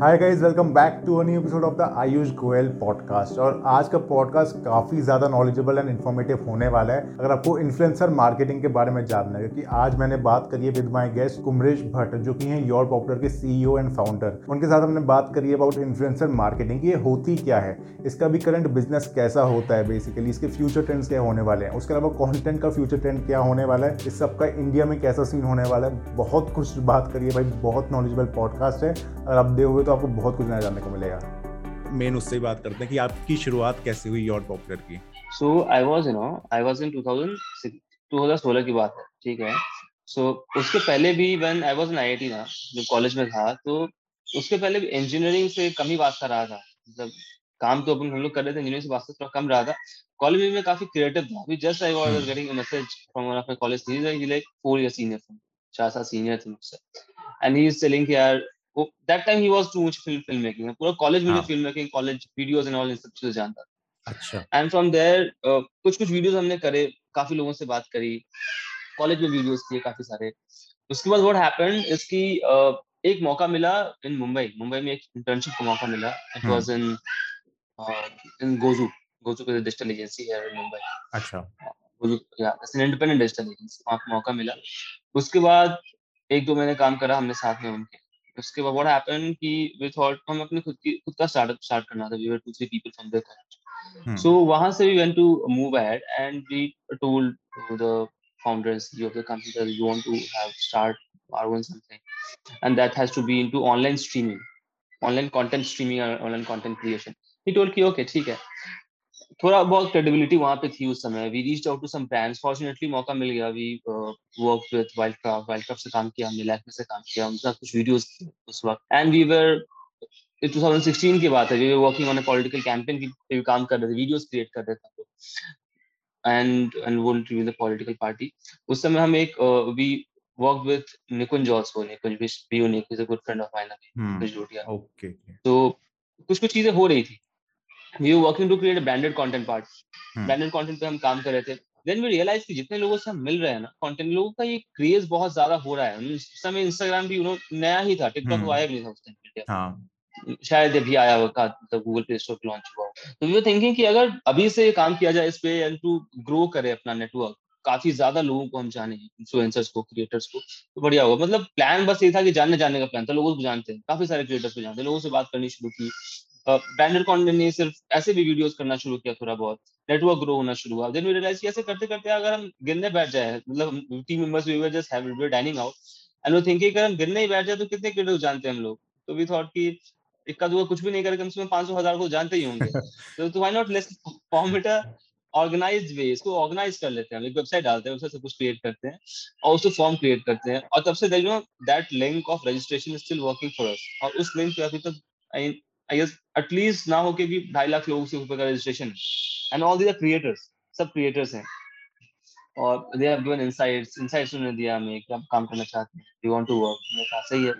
Hi guys welcome back to new episode of the Ayush Goyal podcast और आज का podcast काफ़ी ज़्यादा नॉलेजेबल एंड इन्फॉर्मेटिव होने वाला है। अगर आपको इन्फ्लुएंसर मार्केटिंग के बारे में जानना है, क्योंकि आज मैंने बात करी है with my guest Kumaresh Bhatt, जो कि हैं योर पॉपुलर के सीईओ एंड फाउंडर उनके साथ हमने बात करी अबाउट इन्फ्लुएंसर मार्केटिंग ये होती क्या है, इसका भी करंट बिज़नेस कैसा होता है बेसिकली इसके फ्यूचर ट्रेंड्स क्या होने वाले हैं, उसके अलावा कॉन्टेंट का फ्यूचर ट्रेंड क्या होने वाला है, इस सबका इंडिया में कैसा सीन होने वाला है, बहुत कुछ बात करिए भाई, बहुत नॉलेजेबल पॉडकास्ट है। अगर आप देखोगे तो आपको बहुत कुछ नया जानने को मिलेगा। मेन उससे ही बात करते हैं कि आपकी शुरुआत कैसे हुई योर पॉपुलर की? So I was you know I was in 2006 2016 की बात है ठीक है? सो so, उसके पहले भी when I was in IIT ना जब कॉलेज में था तो उसके पहले भी इंजीनियरिंग से कम ही वास्ता रहा था। मतलब काम तो अपन हम लोग कर रहे थे इंजीनियरिंग से वास्ता थोड़ा कम रहा था। कॉलेज में मैं काफ़ी क्रिएटिव था अभी just I was getting a message from one of my college थी लाइक 4 इयर सीनियर चार साल सीनियर थे मुझसे। एंड ही इज़ टेलिंग यार that time he was too much film film making पूरा कॉलेज में film making college videos and all in सब चीज़ें जानता था। अच्छा। एंड फ्रॉम देयर कुछ कुछ वीडियोस हमने करे काफ़ी लोगों से बात करी। कॉलेज में वीडियोस किए काफ़ी सारे। उसके बाद व्हाट हैपेंड इसकी uh, एक मौका मिला इन मुंबई मुंबई में एक इंटर्नशिप का मौका मिला। इट वाज इन इन गोजू गोजू का डिजिटल एजेंसी है इन मुंबई अच्छा। गोजू या इंडिपेंडेंट डिजिटल एजेंसी वहाँ मौका मिला। उसके बाद एक दो महीने काम करा हमने साथ में उनके। उसके बाद व्हाट हैपेंड कि वी थॉट हम अपने खुद की खुद का स्टार्टअप स्टार्ट करना था we were two three people from there college so वहाँ से we went to move ahead and we told to the CEO of the company that we want to have start our own something and that has to be into online streaming online content streaming or online content creation he told कि okay ठीक है थोड़ा बहुत credibility वहाँ पे थी उस समय। We reach out to some brands fortunately मौका मिल गया। We work with Wildcraft Wildcraft से काम किया हमने लैक्मे से काम किया उनके कुछ वीडियोस उस वक्त। एंड वी वर 2016 की बात है। We were working on a political campaign की पे काम कर रहे थे वीडियोस क्रिएट कर रहे थे and and won't reveal the political party उस समय हम एक we work with Nikunj also Nikunj भी unique is a good friend of mine अभी कुछ जोटिया ओके तो कुछ कुछ चीज़ें हो रही थी। We were working to create a branded content part. Hmm. branded पे हम काम कर रहे थे। देन वी रियलाइज़ कि जितने लोगों से हम मिल रहे हैं ना कंटेंट लोगों का ये क्रेज बहुत ज़्यादा हो रहा है। उस समय इंस्टाग्राम भी यू नया ही था। टिकटॉक तो आया भी नहीं था उस टाइम हाँ। शायद अभी आया होगा गूगल प्ले स्टोर लॉन्च हुआ तो वी थिंकिंग कि अगर अभी से काम किया जाए इस पे एंड टू ग्रो करे अपना नेटवर्क काफ़ी ज़्यादा लोगों को हम जाने इन्फ्लुएंसर्स को क्रिएटर्स को तो बढ़िया होगा। मतलब प्लान बस ये था कि जानने जाने का प्लान था। लोगों को जानते हैं काफ़ी सारे क्रिएटर्स को जानते हैं। लोगों से बात करनी शुरू की। ब्रांडेड कंटेंट नहीं सिर्फ़ ऐसे भी वीडियोस करना शुरू किया थोड़ा बहुत नेटवर्क ग्रो होना शुरू हुआ। देन वी रियलाइज़ ऐसे करते करते अगर हम गिरने बैठ जाए मतलब team members we were just have we dining out and we thinking अगर हम गिरने ही बैठ जाए तो कितने क्रिएटर्स जानते हैं हम लोग? तो वी थॉट कि इक्का दुआ कुछ भी नहीं करे कम से कम पाँच सौ हज़ार को जानते ही होंगे। तो तो why not let's form it organize way इसको ऑर्गेनाइज कर लेते हैं एक वेबसाइट डालते हैं उससे सब कुछ क्रिएट करते हैं और उसको फॉर्म क्रिएट करते हैं। और तब से that link of registration is still working for us और उस लिंक पे अभी तक आई गेस एटलीस्ट ना हो कि ढाई लाख लोगों से ऊपर का registration and all these creators सब क्रिएटर्स हैं। और they have given insights insights उन्होंने दिया हमें कि हम काम करना चाहते हैं वी वांट टू वर्क मैंने कहा सही है।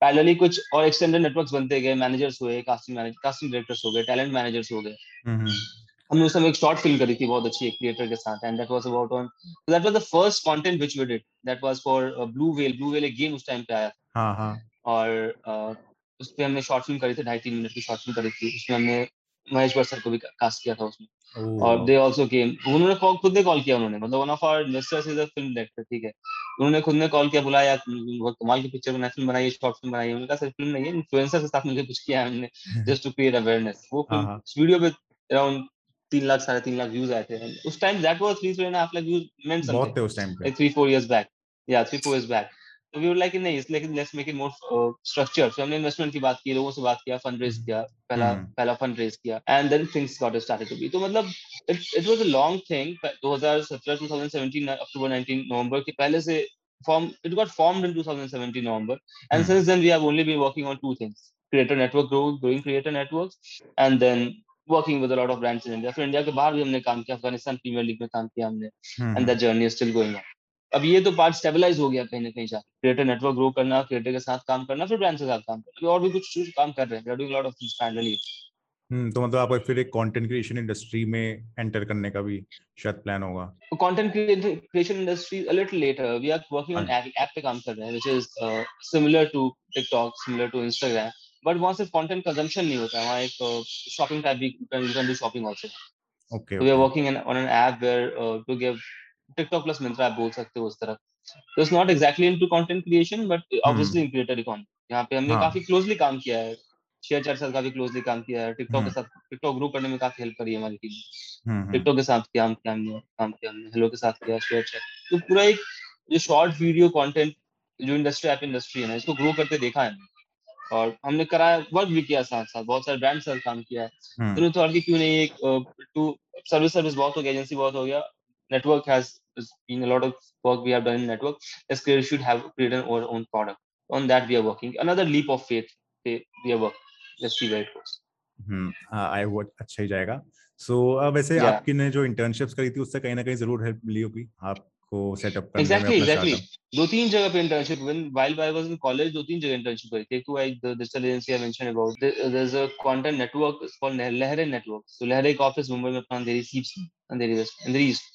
पैरेलली कुछ और एक्सटेंडेड नेटवर्क्स बनते गए मैनेजर्स हुए कास्टिंग मैनेजर कास्टिंग डायरेक्टर्स हो गए टैलेंट मैनेजर्स हो गए। हमने उस समय एक शॉर्ट फ़िल्म करी थी बहुत अच्छी एक क्रिएटर के साथ and that was about on that was the first content which we did that was for blue whale blue whale एक गेम उस टाइम पे आया हाँ हाँ। और उस पर हमने शॉर्ट फ़िल्म करी थी ढाई तीन मिनट की शॉर्ट फ़िल्म करी थी उसमें हमने महेश भट्ट सर को भी कास्ट किया था उसमें। और दे आल्सो केम उन्होंने खुद ने कॉल किया उन्होंने मतलब one of our investors is a film director ठीक है। उन्होंने खुद ने कॉल किया बुलाया बहुत कमाल की पिक्चर बनाई फ़िल्म बनाई शॉर्ट फ़िल्म बनाई उन्होंने कहा सर फ़िल्म नहीं है इन्फ्लुएंसर के साथ मिलकर कुछ किया है हमने जस्ट टू क्रिएट अवेयरनेस वो वीडियो पे अराउंड तीन लाख साढ़े तीन लाख व्यूज़ आए थे। उस time that was three three and half lakh views बहुत थे उस टाइम पे। थ्री फोर इयर्स बैक या थ्री फोर इयर्स बैक तो वी लाइक नहीं इसलिए कि let's make it more structure फिर हमने इन्वेस्टमेंट की बात की लोगों से बात किया फंड रेज किया पहला पहला फंड रेज किया and then things got started to be तो मतलब it it was a long thing 2017 2017 अक्टूबर 19 नवंबर के पहले से form it got formed in 2017 November and hmm. since then we have only been working on two things creator network growth growing creator networks and then working with a lot of brands in India. फिर India के बाहर भी हमने काम किया Afghanistan premiere league में काम किया हमने and that journey is still going on अब ये तो पार्ट स्टेबलाइज हो गया कहीं ना कहीं जाकर क्रिएटर नेटवर्क ग्रो करना क्रिएटर के साथ काम करना फिर ब्रांड के साथ काम करना। और भी कुछ काम कर रहे हैं। Lot of things parallelly hmm तो मतलब आपको फिर एक कंटेंट क्रिएशन इंडस्ट्री में एंटर करने का भी शायद प्लान होगा। Content creation industry a little later we are working on app पे काम कर रहे हैं which is similar to TikTok similar to Instagram but वहाँ सिर्फ़ कंटेंट कंजम्पशन नहीं होता है वहाँ एक शॉपिंग टाइप भी you can do shopping also okay we are working on an app where to give TikTok plus Myntra आप बोल सकते हो उस तरह। तो it's not exactly into content creation but obviously in creator economy यहाँ पे हमने हाँ. काफ़ी क्लोजली काम किया है। शेयर चैट से काफ़ी क्लोजली काम किया है। टिकटॉक के हम्म। साथ टिकटॉक ग्रो करने में काफ़ी हेल्प करी है हमारी टीम हम्म, हम्म, टिकटॉक के साथ काम किया हमने काम किया हमने। हेलो के साथ किया शेयर चैट तो पूरा एक जो शॉर्ट वीडियो कंटेंट जो इंडस्ट्री ऐप इंडस्ट्री है ना इसको ग्रो करते देखा है और हमने कराया वर्क भी किया साथ साथ। बहुत सारे ब्रांड साथ काम किया है। हम्म, तो थॉट क्यों नहीं एक टू सर्विस सर्विस बहुत हो गया एजेंसी बहुत हो गया। Network has been a lot of work we have done in network as creators should have created our own product on that we are working another leap of faith we are working let's see where it goes हम्म, हाँ आई वो अच्छा ही जाएगा सो वैसे Yeah. आपकी ने जो internships करी थी उससे कहीं ना कहीं ज़रूर हेल्प ली होगी आपको सेटअप करने exactly में exactly दो तीन जगह पे internship when while I was in college दो तीन जगह इंटर्नशिप करी थी तो एक digital agency I mentioned about There- there's a content network it's called Lahre network so Lahre का ऑफ़िस मुंबई में अपना देयर अंधेरी सीप्स में अंधेरी वेस्ट अंधेरी ईस्ट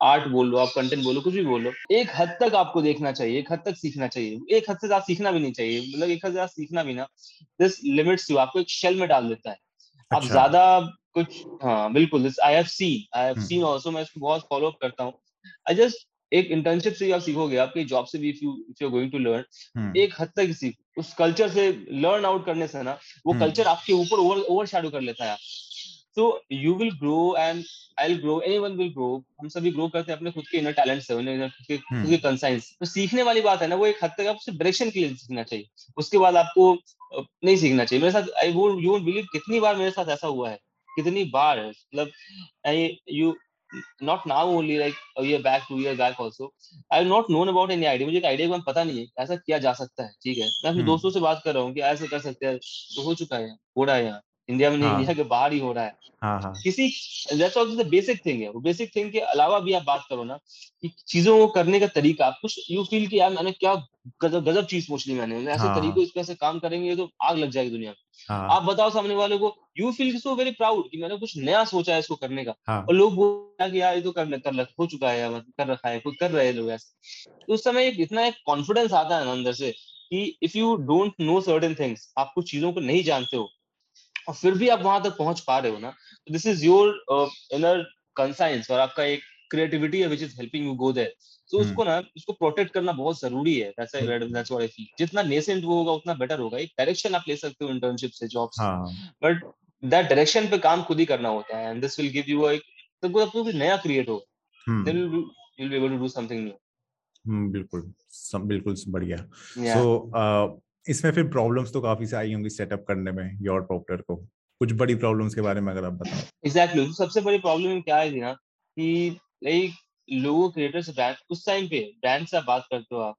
आर्ट बोल लो आप कंटेंट बोलो कुछ भी बोलो एक हद तक आपको देखना चाहिए एक हद तक सीखना चाहिए एक हद से ज़्यादा सीखना भी नहीं चाहिए मतलब एक हद से ज़्यादा सीखना भी ना दिस लिमिट्स यू आपको एक शेल में डाल देता है अच्छा। आप। ज़्यादा कुछ हाँ बिल्कुल I have seen I have hmm. Seen also मैं इसको बहुत फॉलो अप करता हूँ आई जस्ट एक इंटर्नशिप से आप सीखोगे आपके जॉब से भी if you if you going to learn hmm, एक हद तक सीख उस कल्चर से लर्न आउट करने से ना वो हम्म। कल्चर आपके ऊपर ओवर ओवर शैडो कर लेता है तो you will grow and I will grow anyone will grow हम सभी ग्रो करते हैं अपने खुद के इनर टैलेंट से खुद के खुद हम्म। के कंसाइंस तो सीखने वाली बात है ना वो एक हद तक आपको सिर्फ़ डायरेक्शन के लिए सीखना चाहिए। उसके बाद आपको नहीं सीखना चाहिए। मेरे साथ I won't you won't believe कितनी बार मेरे साथ ऐसा हुआ है। कितनी बार मतलब I you not now only like a year back two years back also I have not known about any idea. मुझे एक आइडिया का पता नहीं है ऐसा किया जा सकता है। ठीक है? मैं अपने हम्म। दोस्तों से बात कर रहा हूँ कि ऐसे कर सकते हैं। तो हो चुका है हो रहा है यहाँ। इंडिया में नहीं हाँ। इंडिया के बाहर ही हो रहा है। हाँ हाँ। किसी that's also the basic thing है। वो बेसिक थिंग के अलावा भी आप बात करो ना कि चीज़ों को करने का तरीका आप कुछ यू फील कि यार मैंने क्या गजब गजब चीज़ पूछ ली मैंने। ऐसे हाँ। तरीकों इस पे ऐसे काम करेंगे तो आग लग जाएगी दुनिया में। हाँ। आप बताओ सामने वालों को you feel so very proud कि मैंने कुछ नया सोचा है इसको करने का। हाँ। और लोग बोल हैं कि यार ये तो कर कर हो चुका है मतलब कर रखा है कोई कर रहे हैं लोग ऐसे। तो उस समय इतना एक कॉन्फिडेंस आता है ना अंदर से कि if you don't know certain things आप कुछ चीज़ों को नहीं जानते हो। और फिर भी आप वहाँ तक पहुँच पा रहे हो ना तो this is your inner conscience और आपका एक क्रिएटिविटी है which is helping you go there तो। उसको ना उसको प्रोटेक्ट करना बहुत ज़रूरी है। That's hmm. That's what I feel जितना नेसेंट वो होगा उतना बेटर होगा। एक डायरेक्शन आप ले सकते हो इंटर्नशिप से जॉब से। बट दैट डायरेक्शन पे काम खुद ही करना होता है and this will give you एक तो कोई आपको नया क्रिएट हो then you'll, be- you'll be able to do something new. हम्म, बिल्कुल। सब बिल्कुल बढ़िया। सो इसमें फिर प्रॉब्लम्स तो काफ़ी से आई होंगी सेटअप करने में योर प्रॉप्टर को कुछ बड़ी प्रॉब्लम्स के बारे में अगर आप बताओ एग्जैक्टली exactly. सबसे बड़ी प्रॉब्लम क्या है ना, कि लाइक लोगों क्रिएटर्स ब्रांड उस टाइम पे ब्रांड से बात करते हो आप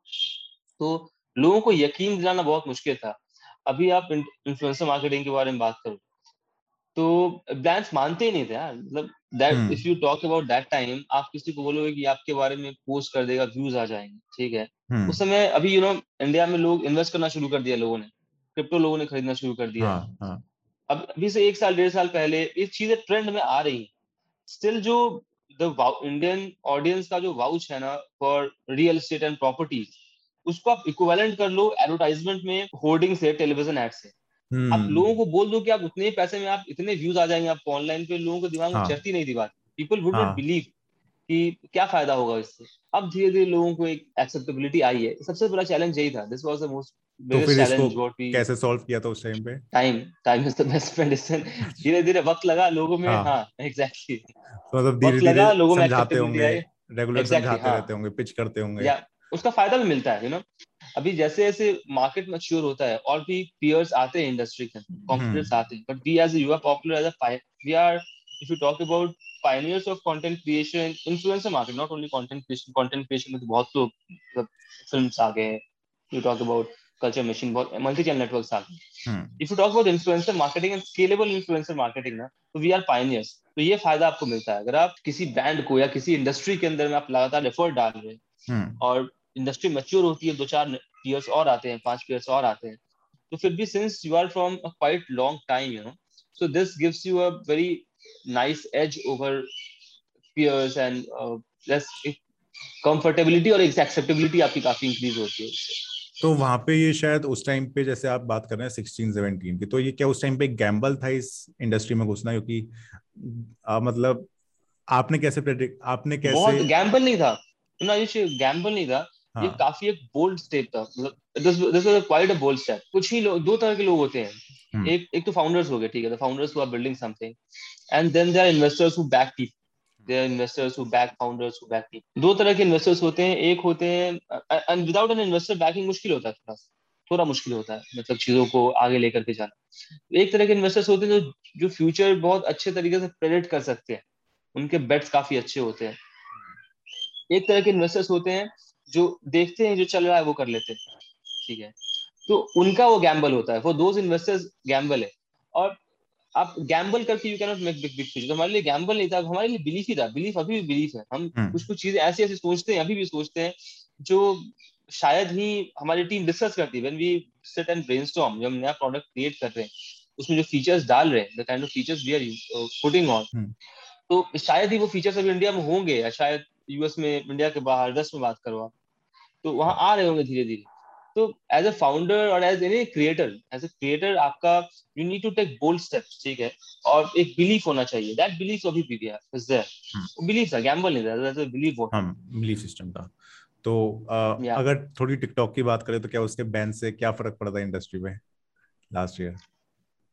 तो लोगों को यकीन दिलाना बहुत मुश्किल था अभी आप इन्फ्लुएंसर मार्केटिंग के बारे में बात करो तो ब्रांड्स मानते ही नहीं थे यार मतलब that. If you talk about that time आप किसी को बोलोगे कि आपके बारे में पोस्ट कर देगा व्यूज़ आ जाएँगे ठीक है? हम्म, उस समय अभी यू नो इंडिया में लोग इन्वेस्ट करना शुरू कर दिया लोगों ने क्रिप्टो लोगों ने खरीदना शुरू कर दिया। हाँ हाँ। अब अभी से एक साल डेढ़ साल पहले ये चीज़ें ट्रेंड में आ रही स्टिल जो द इंडियन ऑडियंस का जो वाउच है ना for real estate and properties उसको आप इक्विवेलेंट कर लो एडवर्टाइजमेंट में होर्डिंग से टेलीविज़न एड से आप हम्म, लोगों को बोल दो कि आप उतने पैसे में आप इतने व्यूज़ आ जाएँगे आपको ऑनलाइन पे लोगों के दिमाग में हाँ। चढ़ती नहीं थी बात पीपल वुड। नॉट बिलीव कि क्या फ़ायदा होगा इससे। अब धीरे धीरे लोगों को एक एक्सेप्टेबिलिटी आई है। सबसे बड़ा चैलेंज यही था। दिस वाज द मोस्ट तो फिर इसको कैसे सॉल्व किया था उस टाइम पे? Time time is the best medicine धीरे धीरे वक्त लगा लोगों में। हाँ। हाँ एग्जैक्टली तो मतलब धीरे धीरे लोगों में समझाते होंगे रेगुलर समझाते हाँ। रहते होंगे पिच करते होंगे। उसका फ़ायदा भी मिलता है यू नो अभी जैसे जैसे मार्केट मैच्योर होता है और भी पीयर्स आते हैं इंडस्ट्री के अंदर कॉम्पिटिटर्स आते हैं but we as you are popular as a we are if you talk about pioneers of content creation influencer market not only content creation content creation में तो बहुत लोग मतलब फिल्म्स आ गए you talk about culture machine बहुत multi channel networks आ गए if you talk about influencer marketing and scalable influencer marketing ना तो we are pioneers तो ये फ़ायदा आपको मिलता है अगर आप किसी ब्रांड को या किसी इंडस्ट्री के अंदर में आप लगातार एफर्ट डाल रहे हैं और इंडस्ट्री मैच्योर होती है दो चार पीयर्स और आते हैं पाँच पीयर्स और आते हैं तो फिर भी since you are from a quite long time you know so this gives you a very nice edge over peers and comfortability और एक्सेप्टेबिलिटी आपकी काफ़ी इंक्रीज होती है तो वहाँ पे ये शायद उस टाइम पे जैसे आप बात कर रहे हैं सिक्सटीन सेवनटीन की तो ये क्या उस टाइम पे गैम्बल था इस इंडस्ट्री में घुसना? क्योंकि मतलब आपने कैसे प्रेडिक्ट आपने कैसे बहुत गैम्बल नहीं था। ना ये गैम्बल नहीं था। हाँ. ये काफ़ी एक बोल्ड स्टेप था। This was quite a bold step कुछ ही लोग दो तरह के लोग होते हैं। hmm. एक एक तो फाउंडर्स हो गए ठीक है the founders who are building something and then there investors who back people there investors who back founders who back people दो तरह के इन्वेस्टर्स होते हैं। एक होते हैं and without an investor backing मुश्किल होता है थोड़ा थोड़ा मुश्किल होता है मतलब चीज़ों को आगे लेकर के जाना। एक तरह के इन्वेस्टर्स होते हैं जो जो फ्यूचर बहुत अच्छे तरीके से प्रेडिक्ट कर सकते हैं। उनके बेट्स काफ़ी अच्छे होते हैं। एक तरह के इन्वेस्टर्स होते हैं जो देखते हैं जो चल रहा है वो कर लेते हैं। ठीक है? तो उनका वो गैम्बल होता है। वो दोज इन्वेस्टर्स गैम्बल है। और आप गैम्बल करके you cannot make big big future हमारे लिए गैम्बल नहीं था। हमारे लिए बिलीफ ही था। बिलीफ अभी भी बिलीफ है। हम हम्म। कुछ कुछ चीज़ें ऐसी ऐसी सोचते हैं अभी भी सोचते हैं जो शायद ही हमारी टीम डिस्कस करती है। When we sit and brainstorm जब हम नया प्रोडक्ट क्रिएट कर रहे हैं उसमें जो फीचर्स डाल रहे हैं the kind of features we are putting on तो शायद ही वो फीचर्स अभी इंडिया में होंगे या शायद यूएस में इंडिया के बाहर दस में बात करो आप। तो वहाँ आ रहे होंगे धीरे धीरे। तो एज ए फाउंडर और as any creator as a creator आपका you need to take bold steps ठीक है? और एक बिलीफ होना चाहिए। दैट बिलीफ अभी भी दिया इज़ देयर बिलीफ था गैम्बल नहीं था बिलीफ हाँ बिलीफ सिस्टम था तो uh, yeah. अगर थोड़ी टिकटॉक की बात करें तो क्या उसके बैन से क्या फ़र्क पड़ता है इंडस्ट्री में? लास्ट ईयर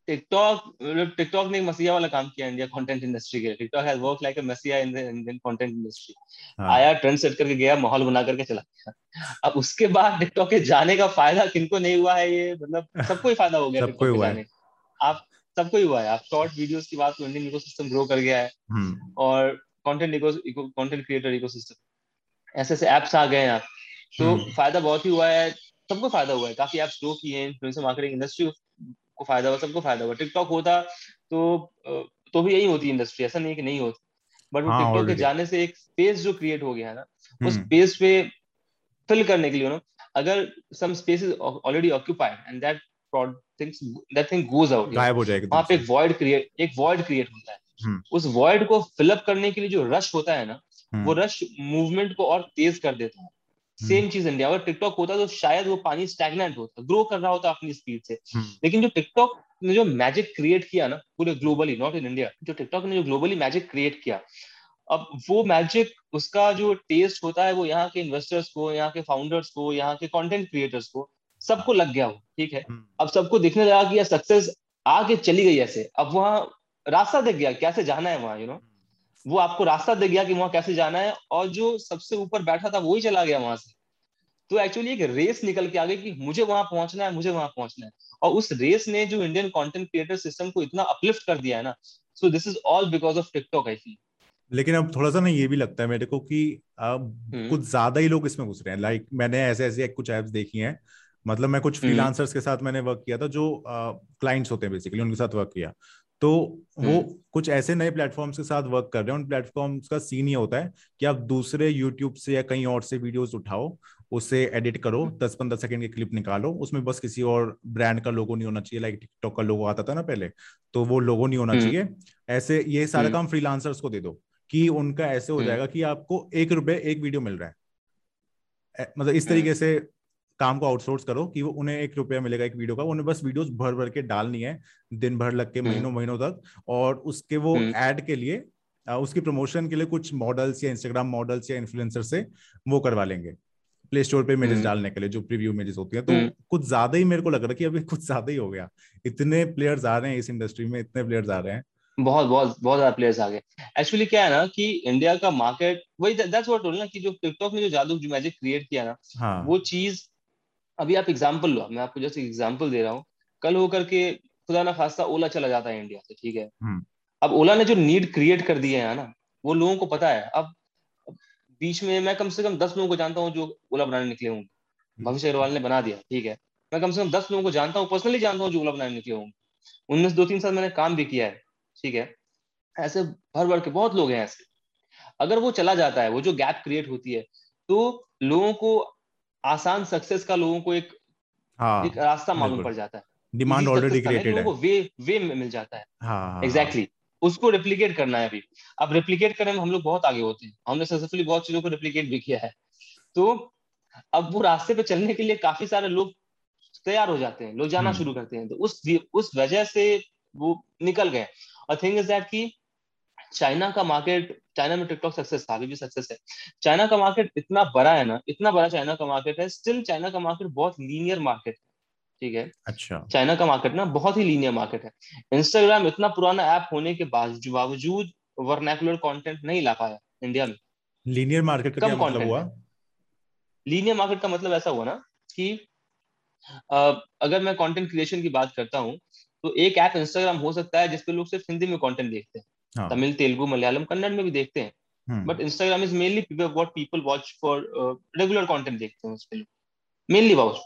टिकटॉक मतलब टिकटॉक ने एक मसीहा वाला काम किया इंडिया कंटेंट इंडस्ट्री के TikTok has work like a मसीहा in the Indian content industry आया ट्रेंड सेट करके गया माहौल बना करके चला गया। अब उसके बाद टिकटॉक के जाने का फ़ायदा किनको नहीं हुआ है ये मतलब सबको ही फ़ायदा हो गया सबको हुआ है। आप सबको ही हुआ है। आप शॉर्ट वीडियोस की बात करो इंडियन इकोसिस्टम ग्रो कर गया है। हम्म। और content eco content creator ecosystem ऐसे ऐसे एप्स आ गए हैं आप। तो हम्म। फ़ायदा बहुत ही हुआ है सबको फ़ायदा हुआ है। काफ़ी एप्स ग्रो किए हैं इन्फ्लुएंसर मार्केटिंग इंडस्ट्री को फ़ायदा हुआ सबको फ़ायदा हुआ टिकटॉक होता तो तो भी यही होती इंडस्ट्री ऐसा नहीं कि नहीं होती बट हाँ, टिकटॉक के जाने से एक स्पेस जो क्रिएट हो गया है ना उस स्पेस हम्म। पे फिल करने के लिए ना अगर some space is already occupied and that things that thing goes out गायब हो जाएगा वहाँ पे एक वॉइड क्रिएट एक वॉइड क्रिएट होता है हम्म। उस वॉइड को फिल अप करने के लिए जो रश होता है ना वो रश हम्म। मूवमेंट को और तेज कर देता है सेम। चीज़ इंडिया अगर टिकटॉक होता तो शायद वो पानी स्टैगनेंट होता ग्रो कर रहा होता अपनी स्पीड से हम्म। लेकिन जो टिकटॉक ने जो मैजिक क्रिएट किया ना पूरे ग्लोबली नॉट इन इंडिया जो टिकटॉक ने जो ग्लोबली मैजिक क्रिएट किया अब वो मैजिक उसका जो टेस्ट होता है वो यहाँ के इन्वेस्टर्स को यहाँ के फाउंडर्स को यहाँ के कंटेंट क्रिएटर्स को सबको लग गया वो ठीक है हम्म। अब सबको दिखने लगा कि यह सक्सेस आके चली गई ऐसे अब वहाँ रास्ता दिख गया कैसे जाना है वहाँ यू नो वो आपको रास्ता दे गया कि वहाँ कैसे जाना है और जो सबसे ऊपर बैठा था वही चला गया वहाँ से। तो एक्चुअली एक रेस निकल के आ गई कि मुझे वहाँ पहुँचना है मुझे वहाँ पहुँचना है। और उस रेस ने जो इंडियन कंटेंट क्रिएटर सिस्टम को इतना अपलिफ्ट कर दिया है ना so this is all because of TikTok I feel लेकिन अब थोड़ा सा ना ये भी लगता है मेरे को कि अब हम्म। कुछ ज़्यादा ही लोग इसमें घुस रहे हैं। लाइक मैंने ऐसे ऐसे कुछ ऐप्स देखी हैं। मतलब मैं कुछ फ्रीलांसर्स हम्म। के साथ मैंने वर्क किया था जो क्लाइंट्स होते हैं बेसिकली उनके साथ वर्क किया। तो वो हम्म। कुछ ऐसे नए प्लेटफॉर्म्स के साथ वर्क कर रहे हैं उन प्लेटफॉर्म्स का सीन ये होता है कि आप दूसरे यूट्यूब से या कहीं और से वीडियोस उठाओ उसे एडिट करो हम्म। दस पंद्रह सेकंड की क्लिप निकालो उसमें बस किसी और ब्रांड का लोगो नहीं होना चाहिए लाइक टिकटॉक का लोगो आता था ना पहले तो वो लोगो नहीं होना हम्म। चाहिए ऐसे ये सारा काम फ्रीलांसर्स को दे दो कि उनका ऐसे हो जाएगा कि आपको एक रुपए एक वीडियो मिल रहा है मतलब इस तरीके से काम को आउटसोर्स करो कि वो उन्हें एक रुपया मिलेगा एक वीडियो का उन्हें बस वीडियोस भर भर के डालनी है दिन भर लग के हम्म। महीनों महीनों तक और उसके वो एड हम्म। के लिए उसकी प्रमोशन के लिए कुछ मॉडल्स या इंस्टाग्राम मॉडल्स या इन्फ्लुएंसर से वो करवा लेंगे प्ले स्टोर पे इमेजेस हम्म। डालने के लिए जो प्रीव्यू इमेजेस होती हैं तो कुछ ज़्यादा ही मेरे को लग रहा है कि अभी कुछ ज़्यादा ही हो गया इतने प्लेयर्स आ रहे हैं इस इंडस्ट्री में इतने प्लेयर्स आ रहे हैं बहुत बहुत बहुत ज़्यादा प्लेयर्स आ गए एक्चुअली क्या है ना कि इंडिया का मार्केट वही दैट्स व्हाट ना कि जो टिकटॉक ने जो जादू जो मैजिक क्रिएट किया ना हाँ. वो चीज़ अभी आप एग्ज़ाम्पल लो मैं आपको जैसे एग्ज़ाम्पल दे रहा हूँ। कल होकर के खुदा ना खासा ओला चला जाता है इंडिया से ठीक है? हम्म। अब ओला ने जो नीड क्रिएट कर दिए है ना वो लोगों को पता है। अब बीच में मैं कम से कम दस लोगों को जानता हूँ जो ओला बनाने निकले होंगे। हम्म। भविष्य अग्रवाल ने बना दिया ठीक है? मैं कम से कम दस लोगों को जानता हूँ पर्सनली जानता हूँ जो ओला बनाने निकले होंगे। उनमें से दो तीन साल मैंने काम भी किया है ठीक है? ऐसे भर भर के बहुत लोग हैं ऐसे। अगर वो चला जाता है वो जो गैप क्रिएट होती है तो लोगों को आसान सक्सेस का लोगों को एक हाँ, एक रास्ता मालूम पड़ जाता है। डिमांड ऑलरेडी क्रिएटेड है। वे वे मिल जाता है। हाँ एग्जैक्टली exactly. उसको रेप्लिकेट करना है अभी। अब रेप्लिकेट करने में हम लोग बहुत आगे होते हैं। हमने सक्सेसफुली बहुत चीज़ों को रेप्लिकेट भी किया है। तो अब वो रास्ते पे चलने के लिए काफ़ी सारे लोग तैयार हो जाते हैं लोग जाना हम्म। शुरू करते हैं। तो उस उस वजह से वो निकल गए। और थिंग इज़ दैट कि चाइना का मार्केट चाइना में टिकटॉक सक्सेस था अभी भी सक्सेस है। चाइना का मार्केट इतना बड़ा है ना इतना बड़ा चाइना का मार्केट है स्टिल चाइना का मार्केट बहुत लीनियर मार्केट है ठीक है? अच्छा। चाइना का मार्केट ना बहुत ही लीनियर मार्केट है। इंस्टाग्राम इतना पुराना ऐप होने के बावजूद वर्नैकुलर कंटेंट नहीं ला पाया इंडिया में। लीनियर मार्केट का क्या मतलब हुआ? लीनियर मार्केट का मतलब ऐसा हुआ ना कि अगर मैं कंटेंट क्रिएशन की बात करता हूँ तो एक ऐप इंस्टाग्राम हो सकता है जिसपे लोग सिर्फ़ हिंदी में कंटेंट देखते हैं। हाँ. तमिल तेलुगु मलयालम कन्नड़ में भी देखते हैं। But Instagram is mainly what people watch for regular content देखते हैं उस पे मेनली वॉच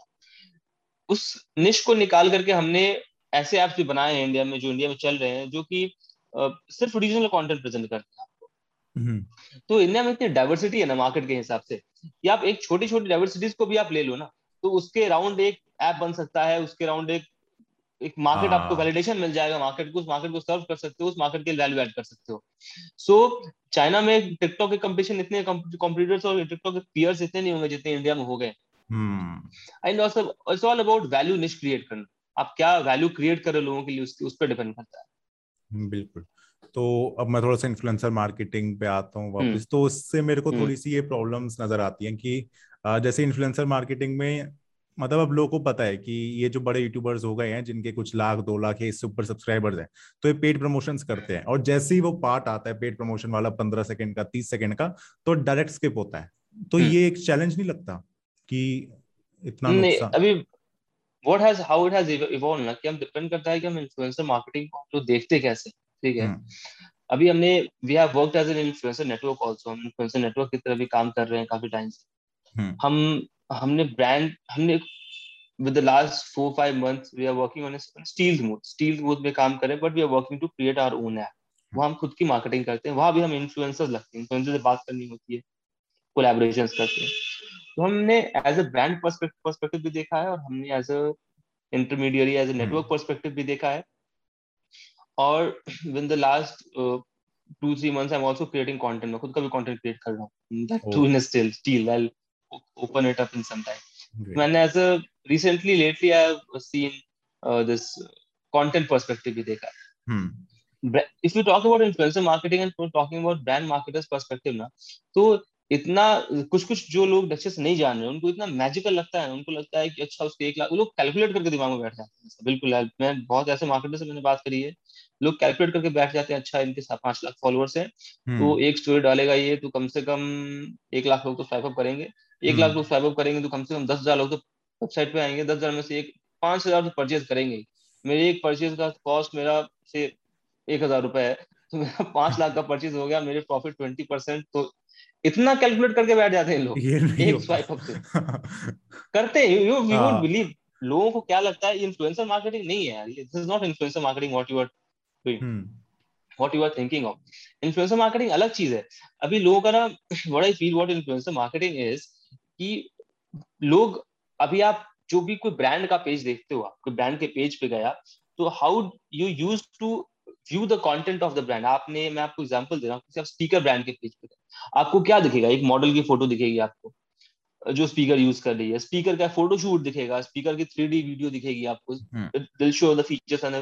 उस निश को निकाल करके हमने ऐसे ऐप्स भी बनाए हैं इंडिया में जो इंडिया में चल रहे हैं जो कि uh, सिर्फ़ रीजनल कंटेंट प्रेजेंट करते हैं आपको। हम्म। तो इंडिया में इतनी डाइवर्सिटी है ना मार्केट के हिसाब से कि आप एक छोटी छोटी डाइवर्सिटीज को भी आप ले लो ना तो उसके राउंड एक ऐप बन सकता है उसके राउंड एक एक मार्केट आपको वैलिडेशन हाँ। मिल जाएगा मार्केट को उस मार्केट को सर्व कर सकते हो उस मार्केट के वैल्यू ऐड कर सकते हो। सो so, चाइना में टिकटॉक के कंपटीशन इतने कॉम्पिटिटर्स और टिकटॉक के पियर्स इतने नहीं होंगे जितने इंडिया में हो गए। And it's all about value niche create करना। आप क्या वैल्यू क्रिएट कर रहे लोगों के लिए उसकी उस पर डिपेंड करता है। हम्म, बिल्कुल। तो अब मैं थोड़ा सा इन्फ्लुएंसर मार्केटिंग पे आता हूँ वापस। हम्म। तो उससे मेरे को हम्म। थोड़ी सी ये प्रॉब्लम्स नज़र आती हैं कि जैसे इन्फ्लुएंसर मार्केटिंग में मतलब अब लोगों को पता है कि ये जो बड़े यूट्यूबर्स हो गए हैं जिनके कुछ लाख दो लाख या इससे ऊपर सब्सक्राइबर्स हैं तो ये पेड प्रमोशंस करते हैं और जैसे ही वो पार्ट आता है पेड प्रमोशन वाला पंद्रह सेकंड का तीस सेकंड का तो डायरेक्ट स्किप होता है तो ये एक चैलेंज नहीं लगता कि इतना अभी what has how it has evolve ना कि हम डिपेंड करता है कि हम इन्फ्लुएंसर मार्केटिंग को देखते कैसे ठीक है हम्म। अभी हमने we have worked as an influencer network also हम इन्फ्लुएंसर नेटवर्क की तरह भी काम कर रहे हैं काफ़ी टाइम से हम्म। हम हमने ब्रांड हमने with the last four five months we are working on a stealth mode stealth mode में काम करें but we are working to create our own app वो हम खुद की मार्केटिंग करते हैं वहाँ भी हम इन्फ्लुएंसर्स लगते हैं इन्फ्लुएंसर से बात करनी होती है कोलैबोरेशंस करते हैं। तो हमने एज अ ब्रांड पर्सपेक्टिव भी देखा है और हमने as a intermediary as a network perspective भी देखा है। और in the last two three months I am also creating content मैं खुद का भी कंटेंट क्रिएट कर रहा हूँ। That too in still still I open it up in some time मैंने as a recently lately I have seen this content perspective भी देखा। है if you talk about influencer marketing and talking about brand marketers perspective ना तो इतना कुछ कुछ जो लोग अच्छे से नहीं जान रहे उनको इतना मैजिकल लगता है उनको लगता है कि अच्छा उसके एक लाख वो लोग कैलकुलेट करके दिमाग में बैठ जाते हैं। बिल्कुल मैं बहुत ऐसे मार्केटर से मैंने बात करी है लोग कैलकुलेट करके बैठ जाते हैं अच्छा इनके साथ पाँच लाख फॉलोअर्स हैं तो हम्म। एक स्टोरी डालेगा ये तो कम से कम एक लाख लोग तो स्वाइप अप करेंगे। एक लाख हम्म। लोग स्वाइप अप करेंगे तो कम से कम दस हज़ार लोग तो वेबसाइट पे आएँगे दस हज़ार में से एक पाँच हज़ार तो परचेज करेंगे मेरे एक परचेज का कॉस्ट मेरा से एक हज़ार रुपए है तो मेरा पाँच लाख का परचेज हो गया मेरे प्रॉफिट ट्वेंटी परसेंट तो इतना कैलकुलेट करके बैठ जाते हैं लोग एक स्वाइप अप से। करते हैं यू यू बिलीव लोगों को क्या लगता है इन्फ्लुएंसर मार्केटिंग नहीं है this is not influencer marketing what you are what you are thinking of influencer marketing अलग चीज़ है। अभी लोगों का ना what I feel what influencer marketing is कि लोग अभी आप जो भी कोई ब्रांड का पेज देखते हो आप कोई ब्रांड के पेज पे गया तो how you use to view the content of the brand आपने मैं आपको एग्जांपल दे रहा हूँ आप स्पीकर ब्रांड के पेज पे आपको क्या दिखेगा? एक मॉडल की फ़ोटो दिखेगी आपको जो स्पीकर यूज़ कर रही है। स्पीकर का फ़ोटो शूट दिखेगा स्पीकर की थ्री डी वीडियो दिखेगी आपको। Will show the features and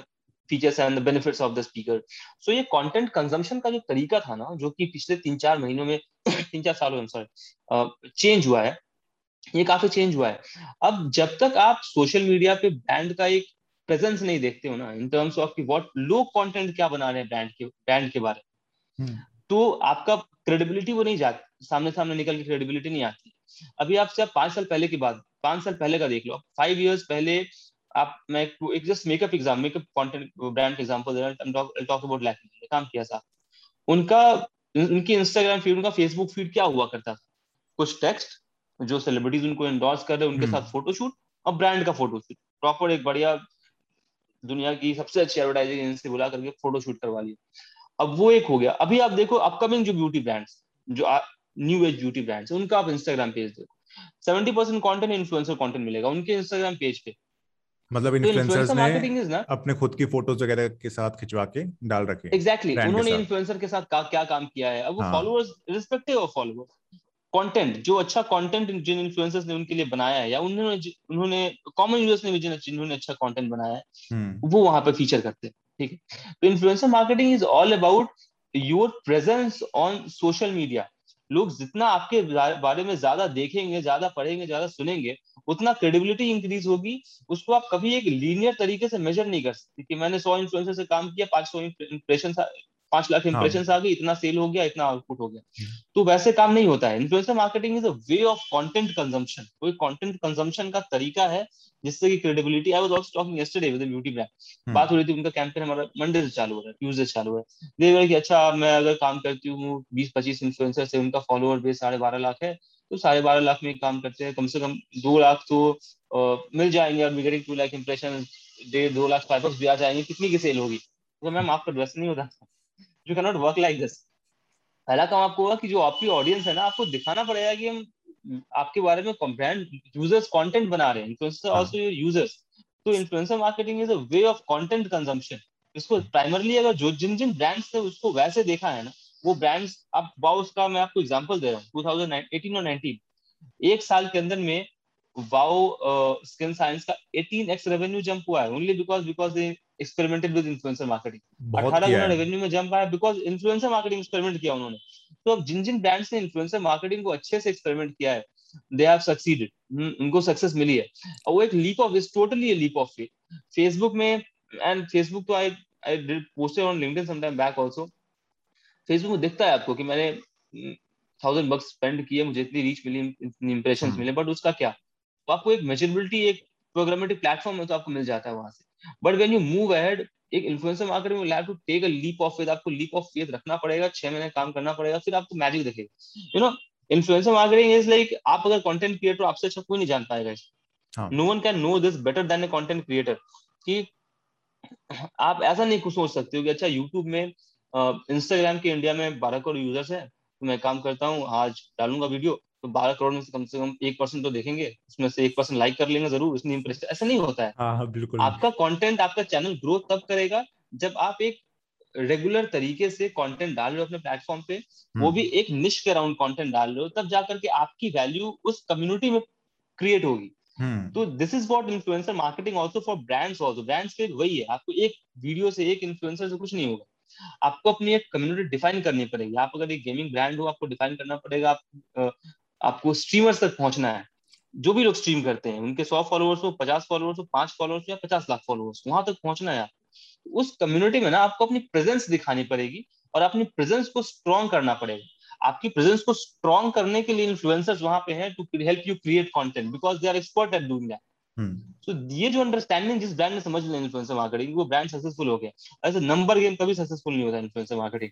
features and the benefits of the speaker so ये कंटेंट कंजम्पशन का जो तरीका था ना जो कि पिछले तीन चार महीनों में तीन चार सालों में सॉरी चेंज हुआ है ये काफ़ी चेंज हुआ है। अब जब तक आप सोशल मीडिया पे ब्रांड का एक प्रेजेंस नहीं देखते हो ना इन टर्म्स ऑफ़ की व्हाट लोग कंटेंट क्या बना रहे हैं ब्रांड के ब्रांड के बारे में हम्म। तो आपका क्रेडिबिलिटी वो नहीं जाती सामने सामने निकल के क्रेडिबिलिटी नहीं आती। अभी आपसे आप पाँच साल पहले की बात पाँच साल पहले का देख लो फाइव ईयर्स पहले आप मैं एक just makeup exam makeup content brand example दे रहा हूँ टॉक अबाउट लैक्मे काम किया था। उनका उनकी इंस्टाग्राम फ़ीड उनका फेसबुक फ़ीड क्या हुआ करता था? कुछ टेक्स्ट जो सेलिब्रिटीज उनको एंडोर्स कर रहे उनके हम्म। साथ फोटोशूट और ब्रांड का फ़ोटो शूट प्रॉपर एक बढ़िया दुनिया की सबसे अच्छी एडवर्टाइजिंग एजेंसी बुला करके फ़ोटो शूट करवा लिया। अब वो एक हो गया। अभी आप देखो अपकमिंग जो ब्यूटी ब्रांड्स जो न्यू एज ब्यूटी ब्रांड्स उनका आप इंस्टाग्राम पेज देखो। Seventy percent content influencer content मिलेगा उनके इंस्टाग्राम पेज पे। मतलब इन्फ्लुएंसर्स तो ने अपने खुद की फ़ोटोज़ वगैरह के साथ खिंचवा के डाल रखे एग्जैक्टली exactly. उन्होंने इन्फ्लुएंसर के साथ का, क्या काम किया है? अब वो followers respective of followers content जो अच्छा कंटेंट जिन इन्फ्लुएंसर्स ने उनके लिए बनाया है या उन्होंने उन्होंने कॉमन यूज़र्स ने भी जिन्होंने अच्छा कंटेंट बनाया है हम्म। वो वहाँ पर फीचर करते हैं ठीक है? तो influencer marketing is all about your presence on social media लोग जितना आपके बारे में ज़्यादा देखेंगे, ज़्यादा पढ़ेंगे, ज़्यादा सुनेंगे, उतना क्रेडिबिलिटी इंक्रीज होगी। उसको आप कभी एक लीनियर तरीके से मेजर नहीं कर सकते कि मैंने सौ इन्फ्लुएंसर से काम किया, पाँच सौ इंप्रेशन पाँच लाख इंप्रेशन हाँ। आ गई इतना सेल हो गया इतना आउटपुट हो गया। तो वैसे काम नहीं होता है। Influencer marketing is a way of content consumption कोई कंटेंट कंजम्पशन का तरीका है जिससे कि credibility I was also talking yesterday with beauty brand बात हो रही थी उनका कैंपेन हमारा मंडे से चालू हो रहा है ट्यूसडे चालू हो रहा देख कि अच्छा मैं अगर काम करती हूँ बीस पच्चीस इन्फ्लुएंसर से उनका फॉलोअर बेस साढ़े बारह लाख है तो साढ़े बारह लाख में काम करते हैं कम से कम दो लाख तो मिल जाएँगे और गेटिंग टू लाख इंप्रेशन डेढ़ दो लाख फाइवर्स भी आ जाएँगे। कितनी की सेल होगी? तो मैम आपका ड्रेस नहीं होता you can not work like this पहला काम आपको होगा कि जो आपकी ऑडियंस है ना आपको दिखाना पड़ेगा कि हम आपके बारे में ब्रांड यूज़र्स कंटेंट बना रहे हैं इन्फ्लुएंसर आल्सो योर यूज़र्स तो influencer marketing is a way of content consumption इसको प्राइमरली अगर जो जिन जिन ब्रांड्स ने उसको वैसे देखा है ना वो ब्रांड्स अब बाउस का मैं आपको एग्जांपल दे रहा हूँ 2018 और 19 एक साल के अंदर में वाओ स्किन साइंस का 18x रेवेन्यू जंप हुआ है only because because they experimented with influencer marketing 18 गुना रेवेन्यू में जंप आया बिकॉज़ इन्फ्लुएंसर मार्केटिंग एक्सपेरिमेंट किया उन्होंने। तो अब जिन जिन ब्रांड्स ने इन्फ्लुएंसर मार्केटिंग को अच्छे से एक्सपेरिमेंट किया है दे हैव सक्सीडेड उनको सक्सेस मिली है। और वो एक leap of is totally leap of faith Facebook में एंड फेसबुक तो I I did posted on LinkedIn some time back also Facebook में दिखता है आपको कि मैंने थाउज़ेंड बक्स स्पेंड किए मुझे इतनी रीच मिली इतनी इंप्रेशन hmm. मिले बट उसका क्या? तो आपको एक मेजरेबिलिटी एक प्रोग्रामेटिक प्लेटफॉर्म है तो आपको मिल जाता है वहाँ से। But when you move ahead एक इन्फ्लुएंसर मार्केटिंग में to take a leap of faith आपको लीप ऑफ़ फेथ रखना पड़ेगा छह महीने काम करना पड़ेगा फिर आपको मैजिक दिखेगा। You know influencer marketing is like आप अगर कंटेंट क्रिएटर आपसे अच्छा कोई नहीं जान पाएगा no one can know this better than a content creator कि आप ऐसा नहीं कुछ सोच सकते हो कि अच्छा यूट्यूब में इंस्टाग्राम के इंडिया में बारह करोड़ यूज़र्स है तो मैं काम करता हूँ आज डालूँगा वीडियो तो बारह करोड़ में से कम से कम एक परसेंट तो देखेंगे उसमें से एक परसेंट लाइक कर लेंगे ज़रूर उसने इम्प्रेस ऐसा नहीं होता है। हाँ, हाँ बिल्कुल। आपका कंटेंट आपका चैनल ग्रोथ तब करेगा जब आप एक रेगुलर तरीके से कंटेंट डाल रहे हो अपने प्लेटफॉर्म पे वो भी एक निश के अराउंड कंटेंट डाल रहे हो तब जाकर के आपकी वैल्यू उस कम्युनिटी में क्रिएट होगी। हम्म। तो this is what influencer marketing also for brands also brands के वही है आपको एक वीडियो से एक इन्फ्लुएंसर से कुछ नहीं होगा। आपको अपनी एक कम्युनिटी डिफाइन करनी पड़ेगी। आप अगर एक गेमिंग ब्रांड हो आपको डिफाइन करना पड़ेगा आप आपको स्ट्रीमर्स तक पहुँचना है। जो भी लोग स्ट्रीम करते हैं उनके सौ फॉलोअर्स हो पचास फॉलोअर्स हो पाँच फॉलोअर्स या पचास लाख फॉलोअर्स वहाँ तक पहुँचना है उस कम्युनिटी में ना आपको अपनी प्रेजेंस दिखानी पड़ेगी और अपनी प्रेजेंस को स्ट्रॉन्ग करना पड़ेगा। आपकी प्रेजेंस को स्ट्रॉन्ग करने के लिए इन्फ्लुएंसर्स वहाँ पे हैं to help you create content because they are expert at doing that so ये जो अंडरस्टैंडिंग जिस ब्रांड ने समझ लिया इन्फ्लुएंसर मार्केटिंग वो ब्रांड सक्सेसफुल हो गया। ऐसे नंबर गेम कभी सक्सेसफुल नहीं होता इन्फ्लुएंसर मार्केटिंग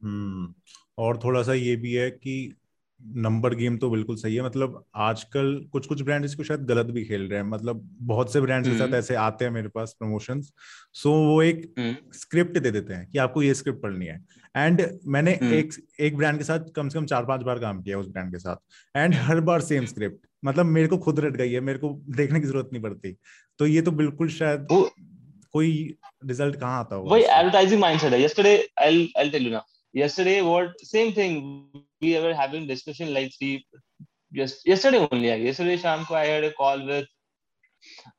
हम्म। और थोड़ा सा ये भी है कि नंबर गेम तो बिल्कुल सही है। मतलब आजकल कुछ कुछ ब्रांड इसको शायद गलत भी खेल रहे हैं। मतलब बहुत से ब्रांड्स के साथ हम्म। ऐसे आते हैं मेरे पास प्रमोशंस सो वो एक स्क्रिप्ट हम्म। दे देते हैं कि आपको ये स्क्रिप्ट पढ़नी है। एंड मैंने हम्म। एक एक ब्रांड के साथ कम से कम चार पाँच बार काम किया उस ब्रांड के साथ। एंड हर बार सेम स्क्रिप्ट मतलब मेरे को खुद रट गई है। मेरे को देखने की ज़रूरत नहीं पड़ती। तो ये तो बिल्कुल शायद कोई रिज़ल्ट कहाँ आता होगा वही एडवर्टाइजिंग माइंडसेट है। Yesterday I I tell you ना yesterday what same thing we were having discussion like three just yesterday only yesterday sham ko i had a call with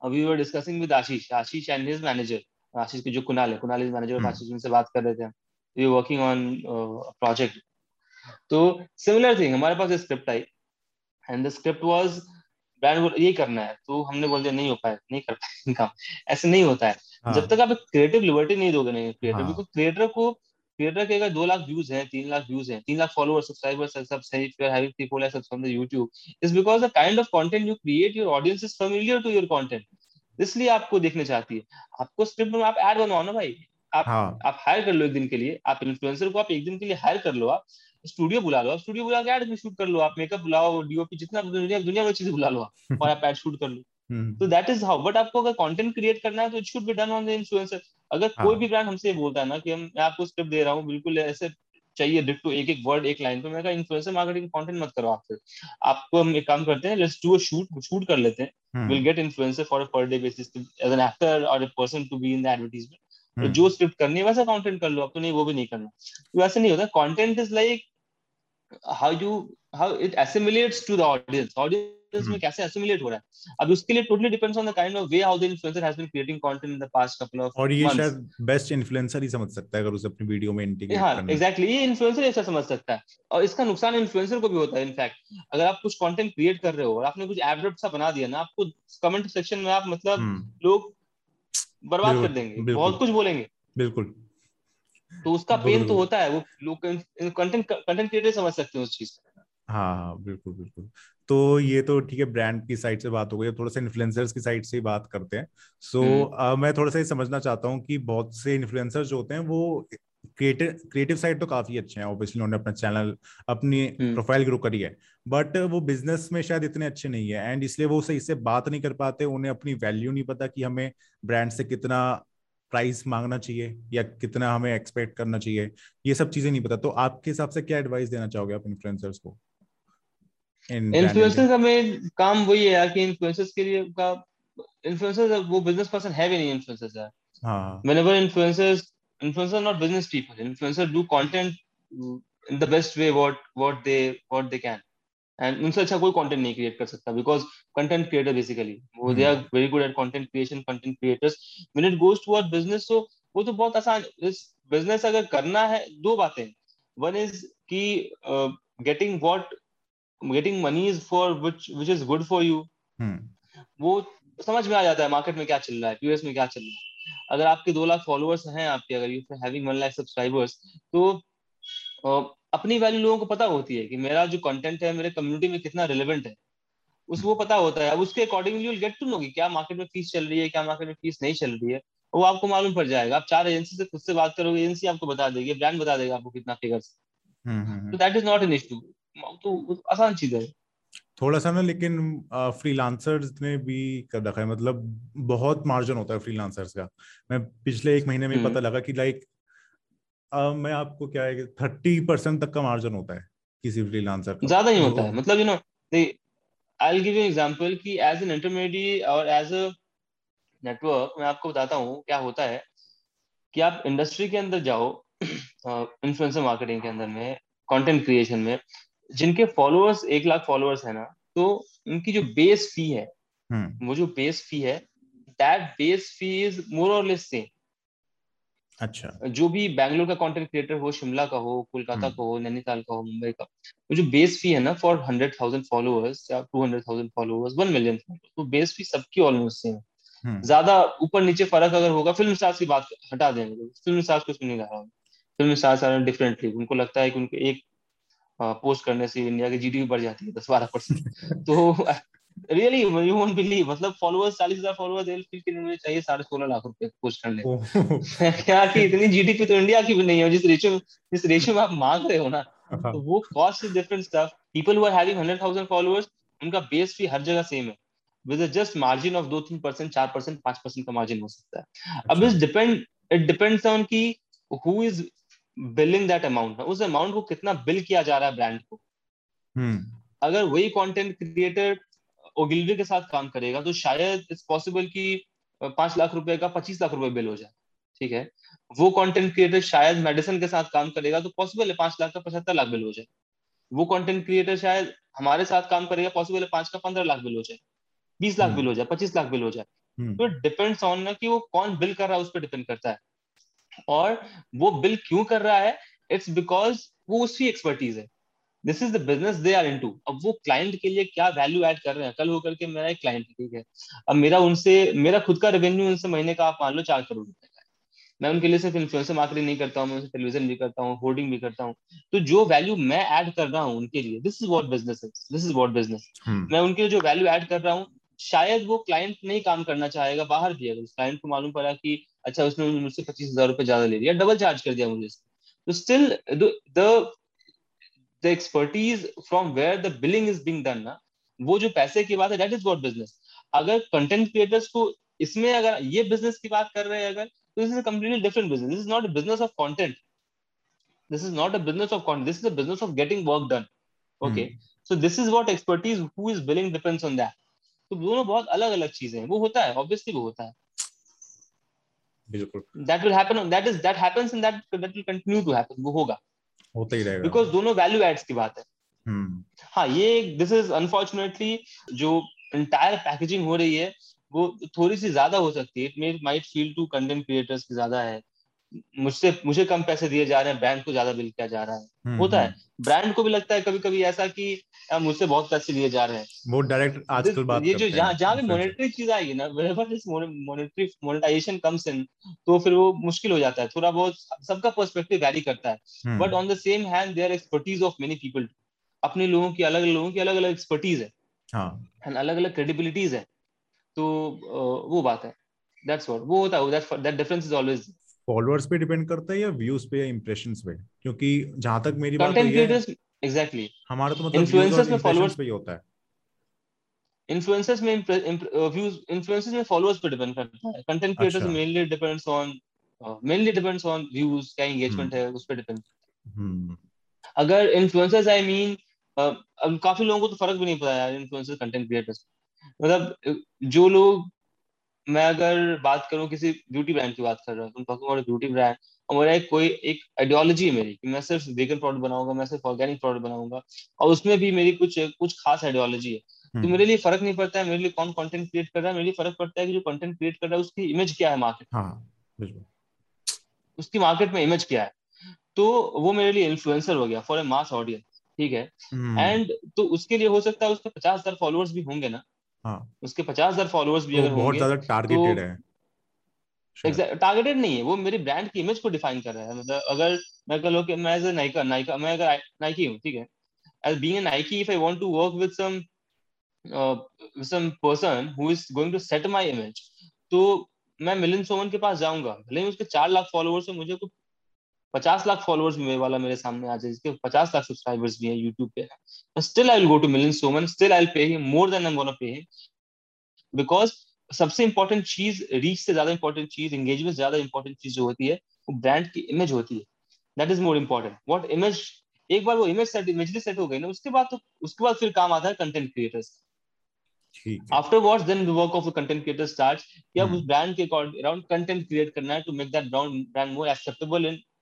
uh, we were discussing with ashish ashish and his manager Ashish की जो कुणाल है Kunal is manager आशीष उनसे बात कर रहे थे we working on project तो similar thing हमारे पास script I and the script was brand ये करना है तो हमने बोल दिया नहीं हो पाया नहीं कर पाए काम ऐसे नहीं होता है हाँ. जब तक आप क्रिएटिव लिबर्टी नहीं दोगे नहीं क्रिएटर हाँ. क्रिएटर को क्रिएटर के अगर दो लाख व्यूज़ हैं तीन लाख व्यूज़ हैं तीन लाख फॉलोअर सब्सक्राइबर्स सब सही फिर having three four lakh subscribers on the YouTube is because the kind of content you create your audience is familiar to your content इसलिए आपको देखने चाहती है। आपको स्क्रिप्ट में आप ऐड बनवाओ ना भाई। आप हाँ. आप हायर कर लो एक दिन के लिए। आप इन्फ्लुएंसर को आप एक दिन के लिए हायर कर लो। आप स्टूडियो बुला लो। आप स्टूडियो बुला के ऐड शूट कर लो। आप मेकअप बुलाओ डीओपी जितना दुनिया दुनिया में चीज़ें बुला लो आप। और आप ऐड शूट कर लो। तो दैट इज़ हाउ बट आपको अगर कंटेंट क्रिएट करना है तो it should be done on the influencer अगर हाँ. कोई भी ब्रांड हमसे बोलता है ना कि हम मैं आपको स्क्रिप्ट दे रहा हूँ बिल्कुल ऐसे चाहिए डिट्टो एक एक वर्ड एक लाइन तो मैं कहा इन्फ्लुएंसर मार्केटिंग कंटेंट मत करो आप फिर। आपको हम एक काम करते हैं let's do a shoot shoot कर लेते हैं। Will get influencer for a per day basis as an actor और a person to be in the advertisement तो जो स्क्रिप्ट करनी है वैसा कंटेंट कर लो अब तो नहीं वो भी नहीं करना। तो वैसे नहीं होता। Content is like how you how it assimilates to the audience audience में hmm. कैसे एसिमुलेट हो रहा है? अब उसके लिए totally depends on the kind of way how the influencer has been creating content in the past couple of और ये शायद बेस्ट इन्फ्लुएंसर ही समझ सकता है अगर उसे अपनी वीडियो में इंटीग्रेट हाँ, करना एग्जैक्टली ये इन्फ्लुएंसर ऐसा समझ सकता है। और इसका नुकसान इन्फ्लुएंसर को भी होता है इनफैक्ट अगर आप कुछ कंटेंट क्रिएट कर रहे हो और आपने कुछ एडवर्ट सा बना दिया ना आपको कमेंट सेक्शन में आप मतलब hmm. लोग बर्बाद कर देंगे बहुत कुछ बोलेंगे। बिल्कुल। तो उसका पेन तो होता है वो लोग कंटेंट कंटेंट क्रिएटर समझ सकते हैं उस चीज़ हाँ हाँ हाँ बिल्कुल बिल्कुल। तो ये तो ठीक है ब्रांड की साइड से बात हो गई थोड़ा सा इन्फ्लुएंसर्स की साइड से ही बात करते हैं। सो so, uh, मैं थोड़ा सा ये समझना चाहता हूँ कि बहुत से इन्फ्लुएंसर्स जो होते हैं वो क्रिएटिव क्रिएटिव साइड तो काफ़ी अच्छे हैं ऑब्वियसली उन्होंने अपना चैनल अपनी प्रोफ़ाइल ग्रो करी है। बट वो बिज़नेस में शायद इतने अच्छे नहीं है एंड इसलिए वो सही से बात नहीं कर पाते उन्हें अपनी वैल्यू नहीं पता कि हमें ब्रांड से कितना प्राइस मांगना चाहिए या कितना हमें एक्सपेक्ट करना चाहिए ये सब चीज़ें नहीं पता। तो आपके हिसाब से क्या एडवाइस देना चाहोगे आप इन्फ्लुएंसर्स को? इन्फ्लुएंसर्स का मेन काम वही है यार कि इन्फ्लुएंसर्स के लिए का इन्फ्लुएंसर्स वो बिज़नेस पर्सन है भी नहीं इन्फ्लुएंसर्स यार। हाँ। Influencers influencers are not business people influencers do content in the best way what what they what they can and उनसे अच्छा कोई कंटेंट नहीं क्रिएट कर सकता बिकॉज़ कंटेंट क्रिएटर बेसिकली वो they are very good at content creation content creators when it goes toward business so वो तो बहुत आसान बिज़नेस अगर करना है दो बातें। वन इज़ कि getting what getting monies for which which is good for you वो समझ में आ जाता है मार्केट में क्या चल रहा है यूएस में क्या चल रहा है। अगर आपके दो लाख फॉलोअर्स हैं आपके अगर you having one lakh subscribers तो अपनी वैल्यू लोगों को पता होती है कि मेरा जो कंटेंट है मेरे कम्युनिटी में कितना रिलेवेंट है। उस वो पता होता है। अब उसके accordingly you get to know कि क्या मार्केट में फ़ीस चल रही है क्या मार्केट में फ़ीस नहीं चल रही है। वो आपको मालूम पड़ जाएगा। आप चार एजेंसी से खुद से बात करोगे एजेंसी आपको बता देगी ब्रांड बता देगा आपको कितना फिगर्स तो that is not an issue तो आसान चीज़ है। थोड़ा सा ना लेकिन फ्रीलांसर्स ने भी कर रखा है। मतलब बहुत मार्जिन होता है फ्रीलांसर्स का। मैं पिछले एक महीने में हम्म। पता लगा कि लाइक मैं आपको क्या है थर्टी परसेंट तक का मार्जिन होता है किसी फ्रीलांसर का। ज़्यादा ही होता है। तो मतलब you know I give you example कि एज एन इंटरमीडिएट और एज अ नेटवर्क मैं आपको बताता हूँ क्या होता है कि आप इंडस्ट्री के अंदर जाओ इन्फ्लुएंसर मार्केटिंग के अंदर में कंटेंट क्रिएशन में जिनके फॉलोअर्स एक लाख फॉलोअर्स है ना तो उनकी जो बेस फ़ी है हम्म। वो जो बेस फ़ी है that base fee is more or less same अच्छा। जो भी बैंगलोर का कंटेंट क्रिएटर हो शिमला का हो कोलकाता का हो नैनीताल का हो मुंबई का वो जो बेस फ़ी है ना फॉर हंड्रेड थाउज़ेंड फॉलोअर्स या two hundred thousand followers one million तो बेस फ़ी सबकी ऑलमोस्ट सेम हम्म। ज़्यादा ऊपर नीचे फ़र्क अगर होगा फ़िल्म स्टार्स की बात हटा देंगे फ़िल्म स्टार्स कुछ नहीं रहा हूँ। फ़िल्म स्टार्स आर डिफरेंटली उनको लगता है कि उनके एक पोस्ट करने से इंडिया की जीडीपी बढ़ जाती है दस बारह परसेंट तो रियली यू वोंट बिलीव मतलब फॉलोअर्स चालीस हज़ार फॉलोअर्स एल फील के चाहिए साढ़े सोलह लाख रुपए पोस्ट करने। क्या कि इतनी जीडीपी तो इंडिया की भी नहीं है जिस रेशियो जिस रेशियो में आप मांग रहे हो ना हाँ। तो वो cost is different stuff people who are having hundred thousand followers उनका बेस भी हर जगह सेम है। विद जस्ट मार्जिन ऑफ़ दो तीन परसेंट चार परसेंट पाँच परसेंट का मार्जिन हो सकता है। अब इस डिपेंड इट डिपेंड्स ऑन की who is billing that amount उस अमाउंट को कितना बिल किया जा रहा है ब्रांड को hmm. अगर वही कंटेंट क्रिएटर ओगिलरी के साथ काम करेगा तो शायद इट्स पॉसिबल कि पाँच लाख रुपए का पच्चीस लाख रुपए बिल हो जाए ठीक है वो कंटेंट क्रिएटर शायद मेडिसिन के साथ काम करेगा तो पॉसिबल है पाँच लाख का पचहत्तर लाख बिल हो जाए वो कंटेंट क्रिएटर शायद हमारे साथ काम करेगा पॉसिबल है पाँच का पंद्रह लाख बिल हो जाए बीस लाख बिल हम्म। हो जाए पच्चीस लाख बिल हो जाए हम्म। तो डिपेंड्स ऑन ना कि वो कौन बिल कर रहा है उस पर डिपेंड करता है और वो बिल क्यों कर रहा है? इट्स बिकॉज़ वो उसकी एक्सपर्टीज है। This is the business they are into अब वो क्लाइंट के लिए क्या वैल्यू ऐड कर रहे हैं? कल होकर के मेरा एक क्लाइंट ठीक है? अब मेरा उनसे मेरा खुद का रेवेन्यू उनसे महीने का आप मान लो चार करोड़ रुपए का है। मैं उनके लिए सिर्फ़ इन्फ्लुएंसर मार्केटिंग नहीं करता हूँ मैं उनसे टेलीविज़न भी करता हूँ होर्डिंग भी करता हूँ। तो जो वैल्यू मैं ऐड कर रहा हूँ उनके लिए this is what business this is what business मैं उनके लिए जो वैल्यू ऐड कर रहा हूँ शायद वो क्लाइंट नहीं काम करना चाहेगा बाहर भी। अगर क्लाइंट को मालूम पड़ा कि अच्छा उसने मुझसे पच्चीस हज़ार रुपए ज़्यादा ले लिया डबल चार्ज कर दिया मुझे तो still the the expertise from where the billing is being done na, वो जो पैसे की बात है दैट इज़ वॉट बिज़नेस अगर कंटेंट क्रिएटर्स को इसमें अगर ये बिज़नेस की बात कर रहे हैं अगर तो this is completely different business this is not a business of content this is not a business of content this is a business of getting work done okay so this is what expertise who is billing depends on that तो दोनों बहुत अलग अलग चीज़ें हैं। वो होता है ऑब्वियसली वो होता है। बिल्कुल। That will happen that is that happens and that that will continue to happen वो होगा। होता ही रहेगा। बिकॉज़ दोनों वैल्यू एड्स की बात है। हम्म। हाँ ये दिस इज़ अनफॉर्चुनेटली जो इंटायर पैकेजिंग हो रही है वो थोड़ी सी ज़्यादा हो सकती है। It may might feel to content creators की ज़्यादा है। मुझसे मुझे कम पैसे दिए जा रहे हैं ब्रांड को ज़्यादा बिल किया जा रहा है। हम्म, होता है। हम्म। ब्रांड को भी लगता है कभी कभी ऐसा कि मुझसे बहुत पैसे दिए जा रहे हैं। वो डायरेक्ट आजकल बात ये जो जहाँ जहाँ भी। मॉनेटरी चीज़ आएगी ना whenever this monetary monetization comes in तो फिर वो मुश्किल हो जाता है। थोड़ा बहुत सबका पर्सपेक्टिव वैरी करता है। हम्म, but on the same hand their expertise of many people अपने लोगों की अलग लोगों की अलग अलग एक्सपर्टीज है। हाँ। अलग अलग क्रेडिबिलिटीज है। तो वो बात है। दैट्स व्हाट वो होता है। That difference is always followers पे डिपेंड करता है या व्यूज़ पे या इंप्रेशंस पे? क्योंकि जहाँ तक मेरी बात है क्रिएटर्स एग्जैक्टली हमारा तो मतलब और में followers- पे ही होता है। इन्फ्लुएंसर्स में व्यूज़ इन्फ्लुएंसर्स में फॉलोअर्स पे डिपेंड करता है। Content creators. Mainly depends on mainly depends on views क्या एंगेजमेंट है उस पे डिपेंड हम्म। अगर इन्फ्लुएंसर्स आई मीन अब काफ़ी लोगों को तो फ़र्क भी नहीं पता यार इन्फ्लुएंसर कंटेंट क्रिएटर्स मतलब जो लोग मैं अगर बात करूँ किसी ब्यूटी ब्रांड की बात कर रहा हूँ टॉकिंग अबाउट ब्यूटी ब्रांड और मेरा एक कोई एक आइडियोलॉजी है मेरी कि मैं सिर्फ़ वेगन प्रोडक्ट बनाऊँगा मैं सिर्फ़ ऑर्गेनिक प्रोडक्ट बनाऊँगा और उसमें भी मेरी कुछ कुछ खास आइडियोलॉजी है। तो हम्म, मेरे लिए फ़र्क नहीं पड़ता है मेरे लिए कौन कंटेंट क्रिएट कर रहा है मेरे लिए फ़र्क पड़ता है कि जो कंटेंट क्रिएट कर रहा है उसकी इमेज क्या है मार्केट हाँ उसकी मार्केट में इमेज क्या है? तो वो मेरे लिए इन्फ्लुएंसर हो गया फॉर ए मास ऑडियंस ठीक है? हम्म, एंड तो उसके लिए हो सकता है उसके पचास हज़ार फॉलोअर्स भी होंगे ना हाँ। उसके पचास हज़ार फॉलोअर्स भी तो अगर बहुत ज़्यादा टारगेटेड है। शायद। टारगेटेड नहीं है वो मेरी ब्रांड की इमेज को डिफाइन कर रहा है। मतलब अगर मैं कह लो कि मैं एज नाइका नाइका मैं अगर नाइकी हूँ ठीक है। As being Nike if I want to work with some some person who is going to set my image तो मैं मिलिन सोमन के पास जाऊँगा। भले ही उसके चार लाख फॉलोअर्स है मुझे को पचास लाख फॉलोअर्स मेरे वाला मेरे सामने आ जाए जिसके पचास लाख सब्सक्राइबर्स भी हैं यूट्यूब पे। Still I will go to Milind Soman still I will pay him more than I am gonna pay him because सबसे इंपॉर्टेंट चीज़ रीच से ज़्यादा इंपॉर्टेंट चीज़ एंगेजमेंट ज़्यादा इंपॉर्टेंट चीज़ जो होती है वो ब्रांड की इमेज होती है। That is more important what image एक बार वो इमेज सेट इमेजली सेट हो गई ना उसके बाद तो उसके बाद फिर काम आता है कंटेंट क्रिएटर्स ठीक है। Afterwards then the work of the content creator starts कि अब हम्म। उस ब्रांड के अराउंड कंटेंट क्रिएट करना है to make that brand brand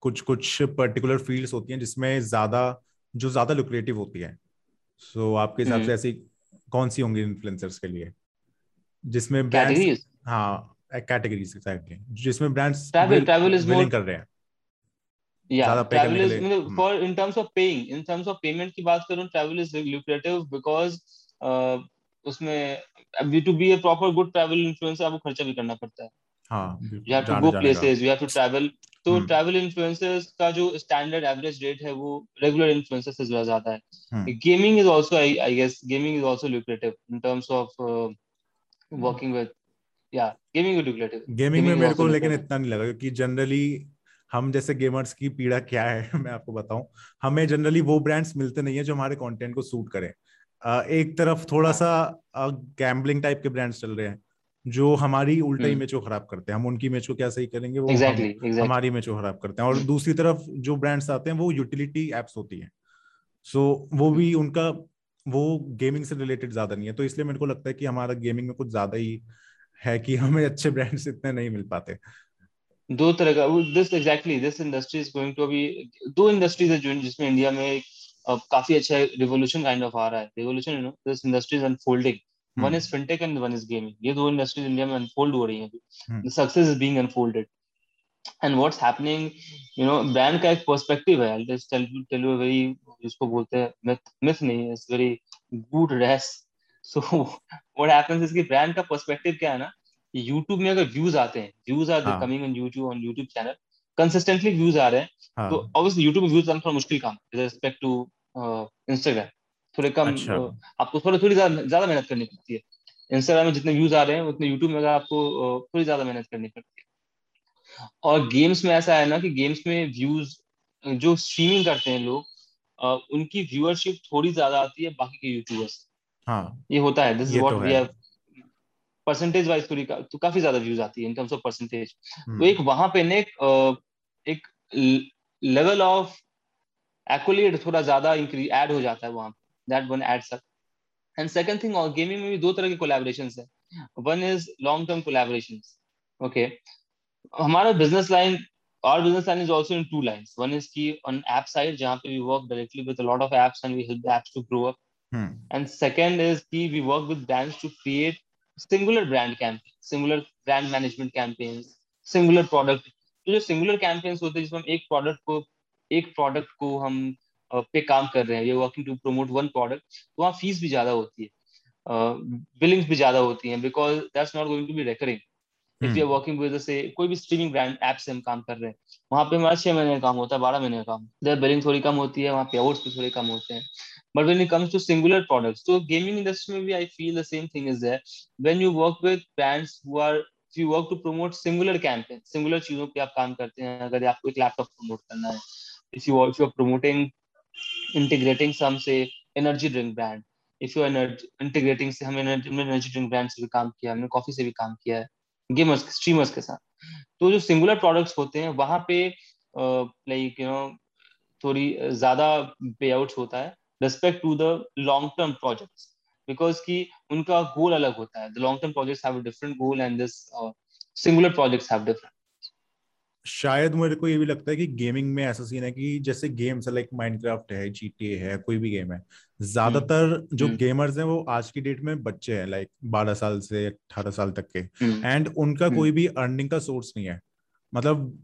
कुछ कुछ पर्टिकुलर फील्ड्स होती हैं जिसमें ज़्यादा जो ज़्यादा लुक्रेटिव होती है। सो so, आपके हिसाब से ऐसी कौन सी होंगी इन्फ्लुएंसर्स के लिए? जिसमें ब्रांड्स हाँ कैटेगरीज एक्टली जिसमें brands travel travel is willing कर रहे हैं। ज़्यादा हम्म। भी करना पड़ता है। तो हम्म। ट्रैवल इन्फ्लुएंसर्स का जो स्टैंडर्ड एवरेज रेट है वो रेगुलर इन्फ्लुएंसर से ज़्यादा ज़्यादा है। हम्म। Gaming is also I guess gaming is also lucrative in terms of uh, working with yeah gaming is lucrative. Gaming में मेरे को लेकिन इतना नहीं लगा क्योंकि जनरली हम जैसे गेमर्स की पीड़ा क्या है मैं आपको बताऊँ। हमें जनरली वो ब्रांड्स मिलते नहीं है जो हमारे कंटेंट को सूट करें। एक तरफ़ थोड़ा हाँ। सा गैम्बलिंग टाइप के ब्रांड्स चल रहे हैं। जो हमारी उल्टा हम्म। इमेज को खराब करते हैं। हम उनकी इमेज को क्या सही करेंगे? वो एग्जैक्टली हम, एग्जैक्टली हमारी इमेज को खराब करते हैं। और दूसरी तरफ़ जो ब्रांड्स आते हैं वो यूटिलिटी एप्स होती हैं। सो so, वो भी उनका वो गेमिंग से रिलेटेड ज़्यादा नहीं है। तो इसलिए मेरे को लगता है कि हमारा गेमिंग में कुछ ज़्यादा ही है कि हमें अच्छे ब्रांड्स इतने नहीं मिल पाते। दो तरह का this exactly this industry is going to अभी दो इंडस्ट्रीज़ है जो जिसमें इंडिया में काफ़ी अच्छा रिवोल्यूशन काइंड ऑफ़ आ रहा है। Revolution you know this industry is unfolding one is fintech and one is gaming ये दो इंडस्ट्रीज़ इंडिया में अनफोल्ड हो रही हैं success is being unfolded and what's happening you know brand का एक पर्सपेक्टिव है। Just tell tell you very जिसको बोलते हैं मिथ मिथ नहीं it's very good race so what happens is कि ब्रांड का पर्सपेक्टिव क्या है ना यूट्यूब में अगर व्यूज़ आते हैं views are coming on YouTube on YouTube channel consistently views आ रहे हैं। हाँ. तो ऑब्वियसली यूट्यूब में व्यूज़ आना थोड़ा मुश्किल काम है रिस्पेक्ट टू इंस्टाग्राम थोड़े कम अच्छा. आपको थोड़ी थोड़ी ज़्यादा मेहनत करनी पड़ती है। इंस्टाग्राम में जितने व्यूज़ आ रहे हैं उतने यूट्यूब में अगर आपको थोड़ी ज़्यादा मेहनत करनी पड़ती है। और गेम्स में ऐसा है ना कि गेम्स में व्यूज़ जो स्ट्रीमिंग करते हैं लोग उनकी व्यूअरशिप थोड़ी ज़्यादा आती है बाकी के यूट्यूबर्स हाँ। ये होता है। This is what we have percentage wise थोड़ी का, तो काफ़ी ज़्यादा व्यूज़ आती है इन टर्म्स ऑफ़ परसेंटेज तो एक वहाँ पे ने एक लेवल ऑफ़ एक्युलेट थोड़ा ज़्यादा इंक्रीज ऐड हो जाता है वहाँ That one adds up and second thing और गेमिंग में भी दो तरह के कोलैबोरेशंस है one is long term collaborations okay हमारा business line our business line is also in two lines one is key on app side jahan pe we work directly with a lot of apps and we help the apps to grow up hmm. and second is key we work with brands to create singular brand campaign singular brand management campaign singular product तो जो singular campaigns होते हैं जिसमें हम एक product को एक product को हम पे काम कर रहे हैं। ये working to promote one product तो वहाँ फ़ीस भी ज़्यादा होती है। बिलिंग्स भी ज़्यादा होती हैं because that's not going to be recurring if you are working with से कोई भी स्ट्रीमिंग ब्रांड ऐप से हम काम कर रहे हैं वहाँ पे हमारा छह महीने का काम होता है बारह महीने का काम बिलिंग थोड़ी कम होती है वहाँ पे आउट्स भी थोड़े कम होते हैं। But when it comes to singular products, so gaming industry maybe I feel the same thing is there. When you work with brands who are if you work to promote singular campaign, singular चीज़ों पे आप काम करते हैं अगर आपको एक laptop promote करना है if you are promoting integrating से हम energy drink brand if you energy integrating से हमने एनर्जी ड्रिंक ब्रांड से भी काम किया, हमने कॉफ़ी से भी काम किया है गेमर्स स्ट्रीमर्स के साथ. तो जो सिंगुलर प्रोडक्ट्स होते हैं, वहाँ पे लाइक यू नो थोड़ी ज़्यादा पे आउट होता है. Respect to the long term project because की उनका गोल अलग होता है. Long term projects have singular projects have शायद मेरे को ये भी लगता है कि गेमिंग में ऐसा सीन है कि जैसे गेम्स लाइक माइनक्राफ्ट है जीटीए है कोई भी गेम है। ज़्यादातर जो गेमर्स हैं वो आज की डेट में बच्चे हैं लाइक बारह साल से अठारह साल तक के। एंड उनका कोई भी अर्निंग का सोर्स नहीं है। मतलब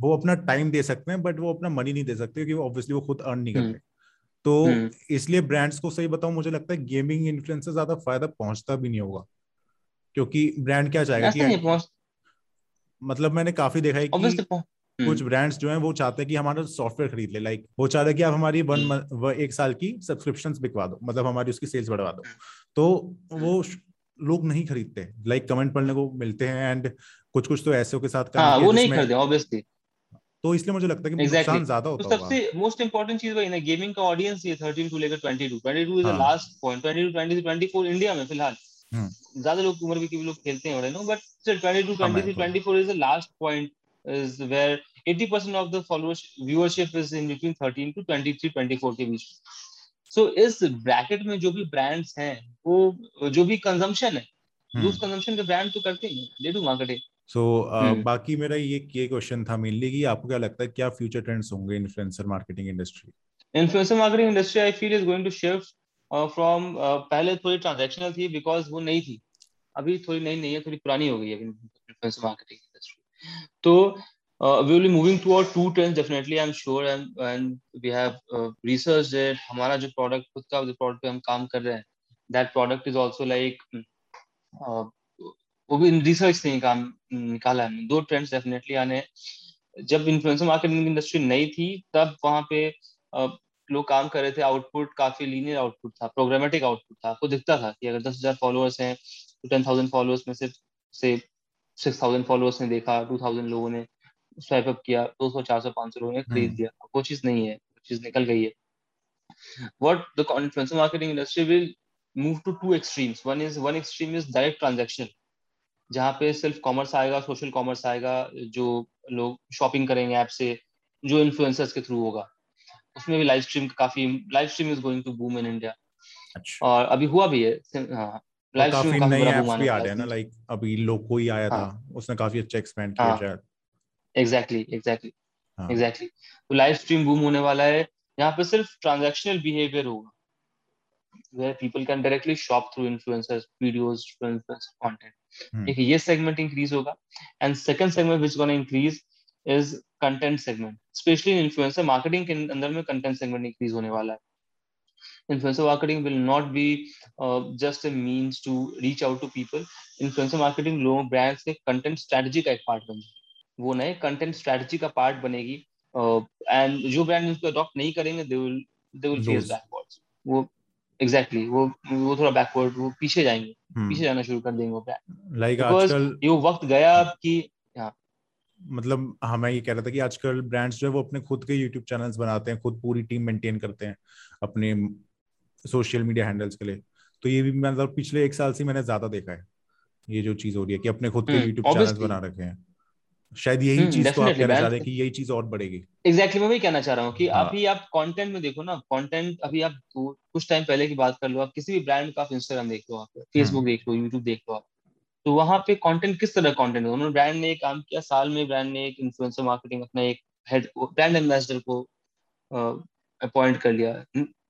वो अपना टाइम दे सकते हैं बट वो अपना मनी नहीं दे सकते क्योंकि ऑब्वियसली वो खुद अर्न नहीं करते। तो हम्म। इसलिए ब्रांड्स को सही बताऊँ मुझे लगता है गेमिंग इन्फ्लुएंस से ज़्यादा फ़ायदा पहुँचता भी नहीं होगा। क्योंकि ब्रांड क्या चाहेगा कि मतलब मैंने काफ़ी देखा है कि कुछ ब्रांड्स हम्म। जो हैं वो चाहते हैं कि हमारा सॉफ्टवेयर खरीद ले। लाइक वो चाहते हैं कि आप हमारी वन हम्म। एक साल की सब्सक्रिप्शन बिकवा दो। मतलब हमारी उसकी सेल्स बढ़वा दो। तो वो लोग नहीं खरीदते। लाइक कमेंट पढ़ने को मिलते हैं एंड कुछ कुछ तो ऐसे के साथ हाँ, वो नहीं खरीदे ऑब्वियसली तो इसलिए मुझे लगता है कि exactly. नुकसान ज़्यादा होता तो सबसे मोस्ट इंपॉर्टेंट चीज़ वही ना गेमिंग का ऑडियंस ये 13 टू लेकर 22 22 is the last point 22 20 24 India में फ़िलहाल। हम्म। ज़्यादा लोग उम्र भी के लोग खेलते हैं no but still 22 23 24 is the last point is where 80% of the followers viewership is in between 13 to 23 24 के बीच। सो इस ब्रैकेट में जो भी ब्रांड्स हैं वो जो भी कंजम्पशन है उस कंजम्पशन के ब्रांड तो करते हैं they do marketing so so, uh, बाकी मेरा ये ये क्वेश्चन था मेनली कि आपको क्या लगता है क्या फ्यूचर ट्रेंड्स होंगे influencer marketing industry influencer marketing industry I feel is going to shift from पहले थोड़ी ट्रांजेक्शनल थी बिकॉज़ वो नई थी। अभी थोड़ी नई नहीं है, थोड़ी पुरानी हो गई है इन्फ्लुएंसर मार्केटिंग इंडस्ट्री तो we moving toward to trends definitely I am sure and and we have research हमारा जो प्रोडक्ट खुद का जो प्रोडक्ट पे हम काम कर रहे हैं that product is also like वो भी रिसर्च से काम निकाला है। दो ट्रेंड्स डेफिनेटली आने जब इन्फ्लुएंसर मार्केटिंग इंडस्ट्री नई थी, तब वहाँ पे लोग काम कर रहे थे आउटपुट काफ़ी लीनियर आउटपुट था प्रोग्रामेटिक आउटपुट था। आपको दिखता था कि अगर दस हज़ार फॉलोअर्स हैं तो टेन थाउज़ेंड फॉलोअर्स में से से सिक्स थाउज़ेंड फॉलोअर्स ने देखा टू थाउज़ेंड लोगों ने स्वाइप अप किया दो सौ चार सौ पाँच सौ लोगों ने खरीद हम्म। दिया। वो चीज़ नहीं है वो चीज़ निकल गई है। What the influencer marketing industry will move to two extremes. One is one extreme is direct transaction जहाँ पे सिर्फ़ कॉमर्स आएगा सोशल कॉमर्स आएगा जो लोग शॉपिंग करेंगे ऐप से जो इन्फ्लुएंसर्स के थ्रू होगा। उसमें भी लाइव स्ट्रीम काफ़ी live stream is going to boom in India और अभी हुआ भी है लाइव हाँ, स्ट्रीम काफ़ी नए एप्स भी आ रहे हैं। ना लाइक अभी लोको ही आया था हाँ। उसने काफ़ी अच्छा एक्सपेंड किया शायद। एग्जैक्टली एग्जैक्टली एग्जैक्टली तो लाइव स्ट्रीम बूम होने वाला है यहाँ पे सिर्फ़ ट्रांजैक्शनल बिहेवियर होगा where people can directly shop through influencers videos influencer content. hmm. ये segment increase होगा and second segment which increase is content segment especially in influencer marketing के अंदर में content segment increase होने वाला है influencer marketing will not be uh, just a means to reach out to people influencer marketing लोगों brands के content strategy का एक पार्ट बन वो नए कंटेंट स्ट्रेटजी का पार्ट बनेगी एंड uh, जो ब्रांड इसको अडॉप्ट नहीं करेंगे they will they will face backwards वो एग्जैक्टली exactly, वो वो थोड़ा बैकवर्ड वो पीछे जाएँगे hmm. पीछे जाना शुरू कर देंगे वो ब्रांड लाइक like आजकल ये वक्त गया कि हाँ मतलब हाँ मैं ये कह रहा था कि आजकल ब्रांड्स जो है वो अपने खुद के यूट्यूब चैनल्स बनाते हैं खुद पूरी टीम मेंटेन करते हैं अपने सोशल मीडिया हैंडल्स के लिए। तो ये भी मतलब पिछले एक साल से मैंने ज़्यादा देखा है ये जो चीज़ हो रही है कि अपने खुद के यूट्यूब हम्म, चैनल्स बना रखे हैं। शायद यही hmm, चीज़ तो आप कहना चाह रहे हैं कि यही चीज़ और बढ़ेगी। एग्जैक्टली exactly, मैं वही कहना चाह रहा हूँ कि हाँ. अभी आप कंटेंट में देखो ना कंटेंट अभी आप कुछ टाइम पहले की बात कर लो आप किसी भी ब्रांड का आप इंस्टाग्राम देख लो आप फेसबुक हम्म। देख लो यूट्यूब देख लो आप। तो वहाँ पे कंटेंट किस तरह कंटेंट उन्होंने ब्रांड ने काम किया साल में ब्रांड ने एक इन्फ्लुएंसर मार्केटिंग अपना एक हेड ब्रांड एम्बेसडर को अपॉइंट कर लिया।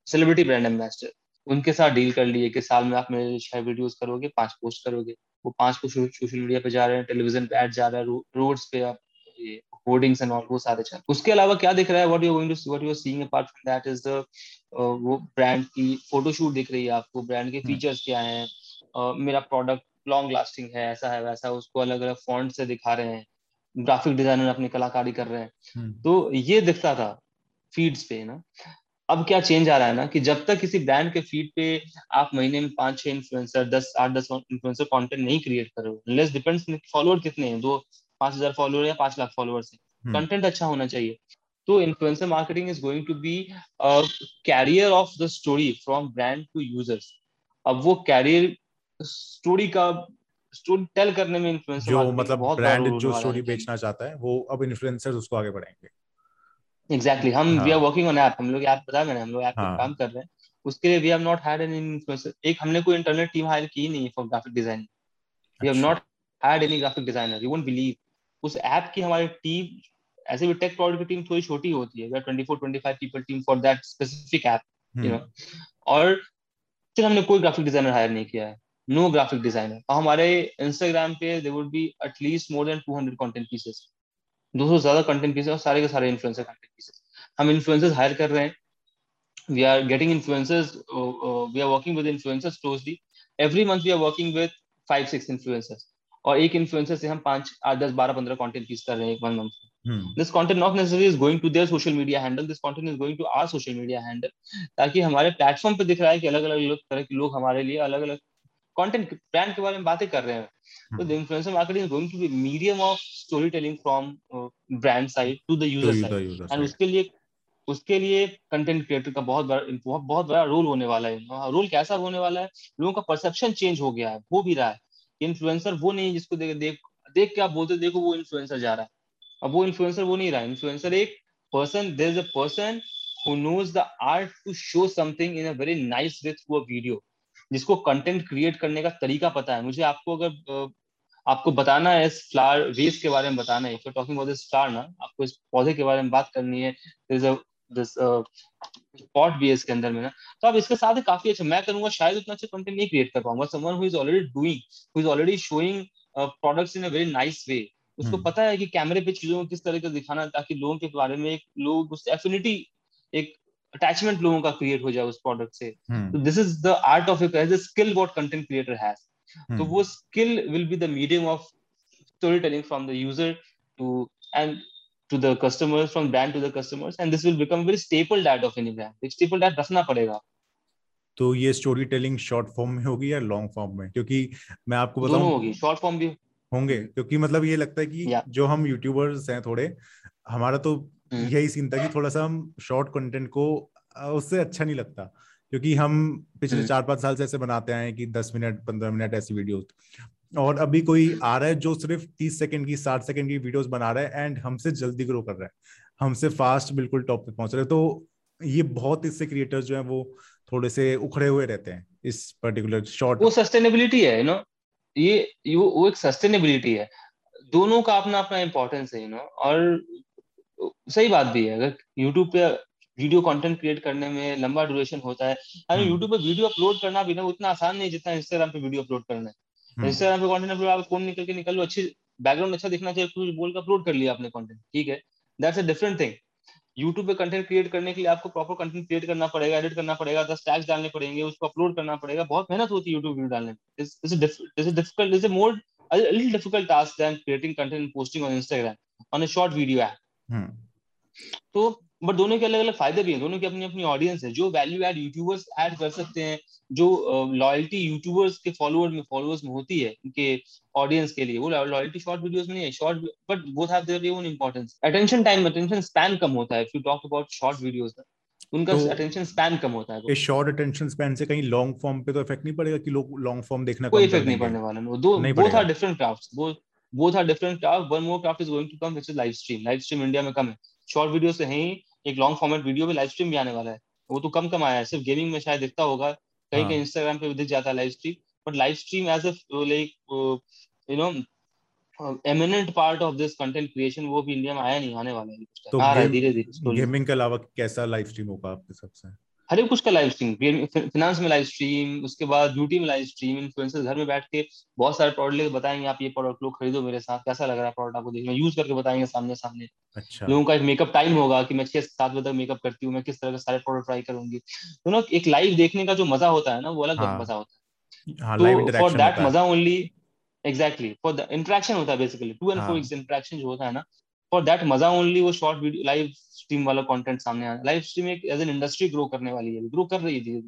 सेलिब्रिटी ब्रांड एम्बेसडर उनके साथ डील कर लिए कि साल में आप मेरे छह वीडियोस करोगे पाँच पोस्ट करोगे। वो पाँच पोस्ट सोशल मीडिया पे जा रहे हैं टेलीविज़न पे एड जा रहा है रोड्स पे आप ये होर्डिंग्स एंड ऑल वो सारे चल उसके अलावा क्या दिख रहा है? What you going to what you are seeing apart from that is the वो ब्रांड की फोटोशूट दिख रही है आपको ब्रांड के फीचर्स हम्म। क्या हैं? uh, मेरा प्रोडक्ट लॉन्ग लास्टिंग है ऐसा है वैसा उसको अलग अलग फॉन्ट से दिखा रहे हैं ग्राफिक डिज़ाइनर अपनी कलाकारी कर रहे हैं। हम्म। तो ये दिखता था फीड्स पे ना? अब क्या चेंज आ रहा है ना कि जब तक किसी ब्रांड के फ़ीड पे आप महीने में पाँच छह इन्फ्लुएंसर दस आठ दस इन्फ्लुएंसर कंटेंट नहीं क्रिएट कर रहे हो डिपेंड्स फॉलोअर कितने हैं दो पाँच हज़ार फॉलोअर या पाँच लाख फॉलोअर से कंटेंट। अच्छा होना चाहिए। तो influencer marketing is going to be carrier of the story from brand to users अब वो कैरियर स्टोरी का स्टोरी टेल करने में इन्फ्लुएंसर जो मतलब ब्रांड जो स्टोरी बेचना चाहता है वो अब इन्फ्लुएंसर्स उसको आगे बढ़ाएँगे। एग्जैक्टली हम we are working on app हम लोग ऐप बता मैंने हम लोग ऐप पे हाँ। काम कर रहे हैं। उसके लिए we have not had any influencer एक हमने कोई इंटरनेट टीम हायर की नहीं for graphic design we have not had any graphic designer you won't believe उस ऐप की हमारी टीम ऐसे भी टेक प्रोडक्ट की टीम थोड़ी छोटी होती है 24 25 people team for that specific app you know और फिर हमने कोई ग्राफिक डिज़ाइनर हायर नहीं किया है। No graphic designer. और हमारे इंस्टाग्राम पे they would be at least more than 200 content pieces 200 से ज़्यादा कंटेंट पीसेस और सारे के सारे इन्फ्लुएंसर कंटेंट पीसेस हम इन्फ्लुएंसर्स हायर कर रहे हैं। We are getting influencers we are working with influencers closely every month we are working with five six influencers और एक इन्फ्लुएंसर से हम पाँच आठ दस बारह पंद्रह कंटेंट पीस कर रहे हैं एक one month this content not necessary is going to their social media handle this content is going to our social media handle ताकि हमारे प्लेटफॉर्म पे दिख रहा है कि अलग अलग तरह के लोग हमारे लिए अलग अलग कंटेंट ब्रांड के बारे में बातें कर रहे हैं। तो the influencer marketing is going to be medium of story telling from brand side to the user side and उसके लिए उसके लिए कंटेंट क्रिएटर का बहुत बड़ा बहुत, बहुत बड़ा रोल होने वाला है। रोल कैसा होने वाला है? लोगों का परसेप्शन चेंज हो गया है हो भी रहा है। इन्फ्लुएंसर वो नहीं जिसको देख देख देख के आप बोलते देखो वो इन्फ्लुएंसर जा रहा है। अब वो इन्फ्लुएंसर वो नहीं रहा इन्फ्लुएंसर एक person there is a person who knows the art to show something in a very nice way through a video जिसको कंटेंट क्रिएट करने का तरीका पता है। मुझे आपको अगर आपको बताना है इस फ्लावर वेस्ट के बारे में बताना है। टॉकिंग अबाउट दिस फ्लावर ना आपको इस पौधे के बारे में बात करनी है। दिस पॉट भी है इसके अंदर में ना। तो आप इसके साथ काफ़ी अच्छा मैं करूँगा शायद उतना अच्छा कंटेंट नहीं क्रिएट कर पाऊँगा। Someone who is already doing who is already showing products in a very nice way उसको हम्म। पता है कि कैमरे पे चीज़ों को किस तरह का दिखाना ताकि लोगों के बारे में एक लोग उस एफिनिटी एक अटैचमेंट लोगों का क्रिएट हो जाए उस प्रोडक्ट से। तो this is the art of it skill what content creator has तो वो skill will be the medium of story telling from the user to and to the customers from brand to the customers and this will become very staple that of any brand एक staple that रखना पड़ेगा। तो ये story telling short form में होगी या long form में? क्योंकि मैं आपको बताऊँ होगी शॉर्ट फॉर्म भी। होंगे क्योंकि मतलब ये लगता है कि जो हम यूट्यूबर्स हैं थोड़े हमारा तो हम्म। यही सीन था कि थोड़ा सा हम शॉर्ट कंटेंट को उससे अच्छा नहीं लगता। क्योंकि हम पिछले हम्म। चार पाँच साल से ऐसे बनाते आए कि दस मिनट पंद्रह मिनट ऐसी वीडियो और अभी कोई आ रहा है जो सिर्फ़ तीस सेकंड की साठ सेकंड की वीडियोस बना रहा है एंड हमसे जल्दी ग्रो कर रहा है। हमसे फास्ट बिल्कुल टॉप पे पहुँच रहे हैं। तो ये बहुत इससे क्रिएटर्स जो है वो थोड़े से उखड़े हुए रहते हैं इस पर्टिकुलर शॉर्ट वो सस्टेनेबिलिटी है यू नो ये वो, वो एक सस्टेनेबिलिटी है। दोनों का अपना अपना इम्पोर्टेंस है यू नो और सही बात भी है अगर यूट्यूब पे वीडियो कंटेंट क्रिएट करने में लंबा ड्यूरेशन होता है अरे यूट्यूब हम्म। पे वीडियो अपलोड करना भी ना उतना आसान नहीं जितना इंस्टाग्राम पे वीडियो अपलोड करना है। इंस्टाग्राम हम्म। पे कंटेंट अपलोड आप फ़ोन निकल के निकल लो अच्छी बैकग्राउंड अच्छा दिखना चाहिए कुछ बोल के अपलोड कर लिया आपने कंटेंट ठीक है? That's a different thing YouTube पे कंटेंट क्रिएट करने के लिए आपको प्रॉपर कंटेंट क्रिएट करना पड़ेगा एडिट करना पड़ेगा दस टैग्स डालने पड़ेंगे उसको अपलोड करना पड़ेगा। बहुत मेहनत होती है यूट्यूब वीडियो डालने में। Difficult more a little difficult task than creating content and posting on Instagram on a Hmm. तो बट दोनों के अलग अलग फ़ायदे भी हैं। दोनों की अपनी अपनी ऑडियंस है। जो वैल्यू एड यूट्यूबर्स ऐड कर सकते हैं जो लॉयल्टी uh, यूट्यूबर्स के फॉलोअर में फॉलोअर्स में होती है उनके ऑडियंस के लिए। वो लॉयल्टी शॉर्ट वीडियोस में नहीं है short but both have their own importance attention time attention span कम होता है। If you talk about short videos उनका तो अटेंशन स्पैन कम होता है। शॉर्ट अटेंशन स्पैन से कहीं लॉन्ग फॉर्म पे तो इफ़ेक्ट नहीं पड़ेगा कि लोग लॉन्ग फॉर्म देखना कोई इफ़ेक्ट नहीं पड़ने वाला। वो दो both are different crafts both both are different craft one more craft is going to come which is live stream live stream India में कम है। शॉर्ट वीडियो से है ही एक लॉन्ग फॉर्मेट वीडियो में लाइव स्ट्रीम भी आने वाला है। वो तो कम कम आया है। सिर्फ़ गेमिंग में शायद दिखता होगा। कहीं कहीं इंस्टाग्राम पे भी दिख जाता है live stream but live stream as a like you know eminent part of this content creation वो भी इंडिया में आया नहीं आने वाला है। तो आ रहा है धीरे धीरे गेमिंग के अलावा कैसा लाइव स्ट्रीम होगा आपके सबसे हर एक कुछ का लाइव स्ट्रीम फिनांस में लाइव स्ट्रीम उसके बाद ब्यूटी में लाइव स्ट्रीम इन्फ्लुएंसर्स घर में बैठ के बहुत सारे प्रोडक्ट लेकर बताएँगे आप ये प्रोडक्ट लो खरीदो मेरे साथ कैसा लग रहा है प्रोडक्ट आपको देखना यूज़ करके बताएँगे सामने सामने अच्छा। लोगों का एक मेकअप टाइम होगा कि मैं छह सात बजे तक मेकअप करती हूँ मैं किस तरह के सारे प्रोडक्ट ट्राई करूँगी। तो ना एक लाइव देखने का जो मज़ा होता है ना वो अलग हाँ, मज़ा होता है। फॉर दैट मज़ा only exactly for the interaction होता है basically to and fro interaction जो होता है ना फॉर दैट मज़ा ओनली वो शॉर्ट वीडियो लाइव स्ट्रीम वाला कंटेंट सामने आया लाइव स्ट्रीम एक एज एन इंडस्ट्री ग्रो करने वाली है ग्रो कर रही थी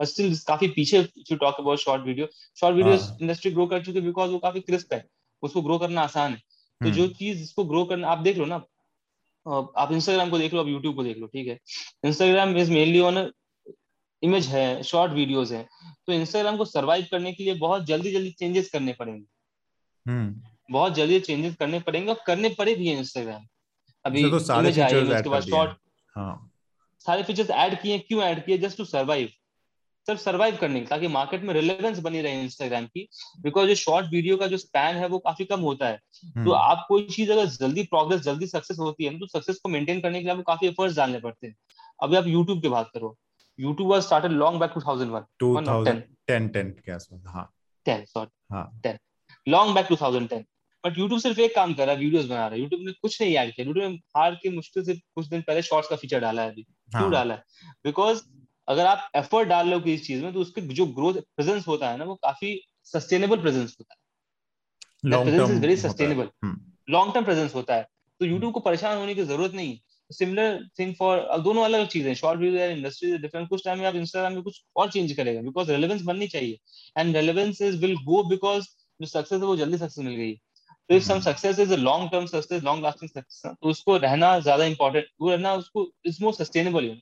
बट स्टिल काफ़ी पीछे to talk about short video short video industry grow कर चुकी है बिकॉज़ वो काफ़ी क्रिस्प है उसको ग्रो करना आसान है। तो जो हम्म। चीज़ इसको ग्रो करना आप देख लो ना आप इंस्टाग्राम को देख लो आप यूट्यूब को देख लो ठीक है? Instagram is mainly on image है शॉर्ट वीडियोस है। तो इंस्टाग्राम को सरवाइव करने के लिए बहुत जल्दी जल्दी चेंजेस करने पड़ेंगे। हम्म। बहुत जल्दी चेंजेस करने पड़ेंगे और करने पड़े भी है इंस्टाग्राम अभी तो सारे फीचर्स उसके बाद शॉर्ट हाँ। सारे फीचर्स ऐड किए क्यों ऐड किए? जस्ट टू सर्वाइव सिर्फ़ सर्वाइव करने के ताकि मार्केट में रिलेवेंस बनी रहे इंस्टाग्राम की। बिकॉज़ जो शॉर्ट वीडियो का जो स्पैन है वो काफ़ी कम होता है। तो हम्म। आप कोई चीज़ अगर जल्दी प्रोग्रेस जल्दी सक्सेस होती है तो सक्सेस को मेंटेन करने के लिए आपको काफ़ी एफर्ट्स डालने पड़ते हैं। अभी आप यूट्यूब की बात करो। YouTube was started long back 2001 2010 10 10 के आसपास हाँ। 10 सॉरी हाँ। 10 लॉन्ग बैक 2010 बट यूट्यूब सिर्फ़ एक काम कर रहा है वीडियोस बना रहा है। यूट्यूब ने कुछ नहीं ऐड किया। यूट्यूब ने हार के मुश्किल से कुछ दिन पहले शॉर्ट्स का फीचर डाला है अभी। हाँ. क्यों डाला है। बिकॉज़ अगर आप एफर्ट डाल लो किसी चीज़ में तो उसके जो ग्रोथ प्रेजेंस होता है ना वो काफ़ी सस्टेनेबल प्रेजेंस होता है। Presence is very sustainable long term presence होता है। तो यूट्यूब हम्म। को परेशान होने की ज़रूरत नहीं। सिमिलर थिंग फॉर दोनों अलग चीज़ें शॉर्ट वीडियो इंडस्ट्री डिफरेंट कुछ टाइम में आप इंस्टाग्राम में कुछ और चेंज करेगा। बिकॉज़ रेलेवेंस बननी चाहिए। And relevance is will go because जो सक्सेस है वो जल्दी सक्सेस मिल गई। तो if some success is a long term success long lasting success तो उसको रहना ज़्यादा इंपॉर्टेंट वो रहना उसको is more sustainable you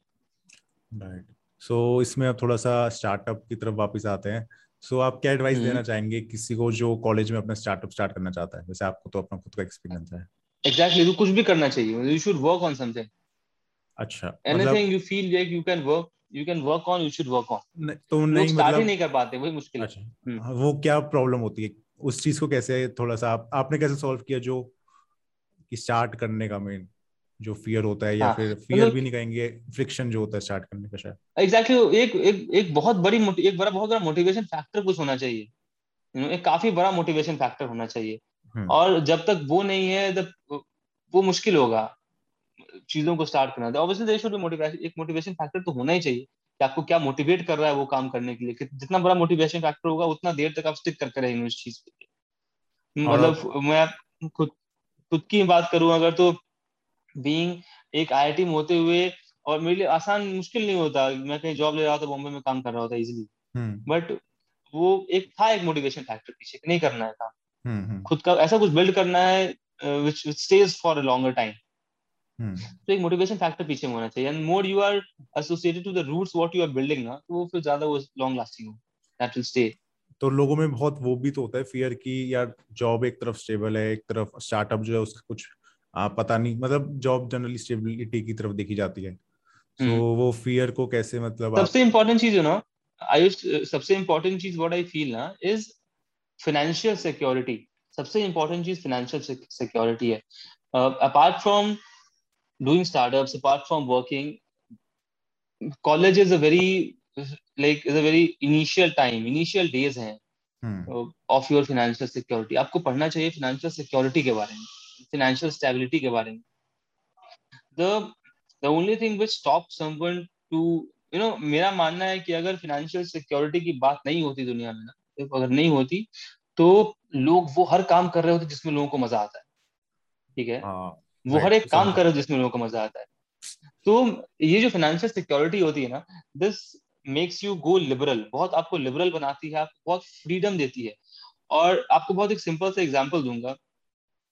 right so इसमें अब थोड़ा सा स्टार्टअप की तरफ़ वापस आते हैं। सो so, आप क्या एडवाइस hmm. देना चाहेंगे किसी को जो कॉलेज में अपना स्टार्टअप स्टार्ट करना चाहता है? वैसे आपको तो अपना खुद का एक्सपीरियंस है। एग्जैक्टली exactly, तो कुछ भी करना चाहिए। You should work on something अच्छा anything you feel like you can work you can work on you should work on तो नहीं मतलब नहीं कर पाते वही मुश्किल अच्छा, है hmm. वो क्या प्रॉब्लम होती है? उस चीज़ को कैसे थोड़ा सा आप, आपने कैसे सॉल्व किया जो कि स्टार्ट करने का मेन जो फियर होता है या हाँ, फिर फियर मतलब, भी नहीं कहेंगे फ्रिक्शन जो होता है स्टार्ट करने का शायद। एग्जैक्टली exactly, एक एक एक बहुत बड़ी एक बड़ा बहुत बड़ा मोटिवेशन फैक्टर कुछ होना चाहिए। यू नो एक काफ़ी बड़ा मोटिवेशन फैक्टर होना चाहिए। हम्म। और जब तक वो नहीं है तब वो मुश्किल होगा चीज़ों को स्टार्ट करना ऑब्वियसली देयर शुड मोटिवेशन एक मोटिवेशन फैक्टर तो होना ही चाहिए। कि आपको क्या मोटिवेट कर रहा है वो काम करने के लिए जितना बड़ा मोटिवेशन फैक्टर होगा उतना देर तक आप स्टिक करके रहेंगे उस चीज़ पे मतलब मैं खुद खुद की बात करूँ अगर तो बीइंग एक आईआईटी में होते हुए और मेरे लिए आसान मुश्किल नहीं होता मैं कहीं जॉब ले रहा था बॉम्बे में काम कर रहा होता इजिली बट। वो एक था एक मोटिवेशन फैक्टर पीछे नहीं करना है काम हम्म, हम्म। खुद का ऐसा कुछ बिल्ड करना है which stage for a longer time. तो एक मोटिवेशन फैक्टर पीछे होना चाहिए। And more you are associated to the roots what you are building ना तो वो फिर ज़्यादा वो लॉन्ग लास्टिंग हो। दैट विल स्टे तो लोगों में बहुत वो भी तो होता है फियर की यार जॉब एक तरफ़ स्टेबल है एक तरफ़ स्टार्टअप जो है उसका कुछ आ, पता नहीं मतलब जॉब जनरली स्टेबिलिटी की तरफ़ देखी जाती है। तो hmm. वो फियर को कैसे मतलब सबसे इंपॉर्टेंट चीज़ है ना आई सबसे इंपॉर्टेंट चीज़ व्हाट आई फील ना इज़ फाइनेंशियल सिक्योरिटी सबसे इंपॉर्टेंट चीज़ फाइनेंशियल सिक्योरिटी है। Apart from doing startups apart from working college is a very like is a very initial time initial days हैं of your financial security आपको पढ़ना चाहिए financial security के बारे में फाइनेंशियल स्टेबिलिटी के बारे में. The the only thing which stop someone to you know मेरा मानना है कि अगर फाइनेंशियल सिक्योरिटी की बात नहीं होती दुनिया में ना अगर नहीं होती तो लोग वो हर काम कर रहे होते जिसमें लोगों को मज़ा आता है। ठीक है। वो हर एक काम कर जिसमें लोगों को मज़ा आता है। तो ये जो फाइनेंशियल सिक्योरिटी होती है ना this makes you go liberal बहुत आपको लिबरल बनाती है आपको बहुत फ्रीडम देती है। और आपको बहुत एक सिंपल सा एग्जांपल दूँगा।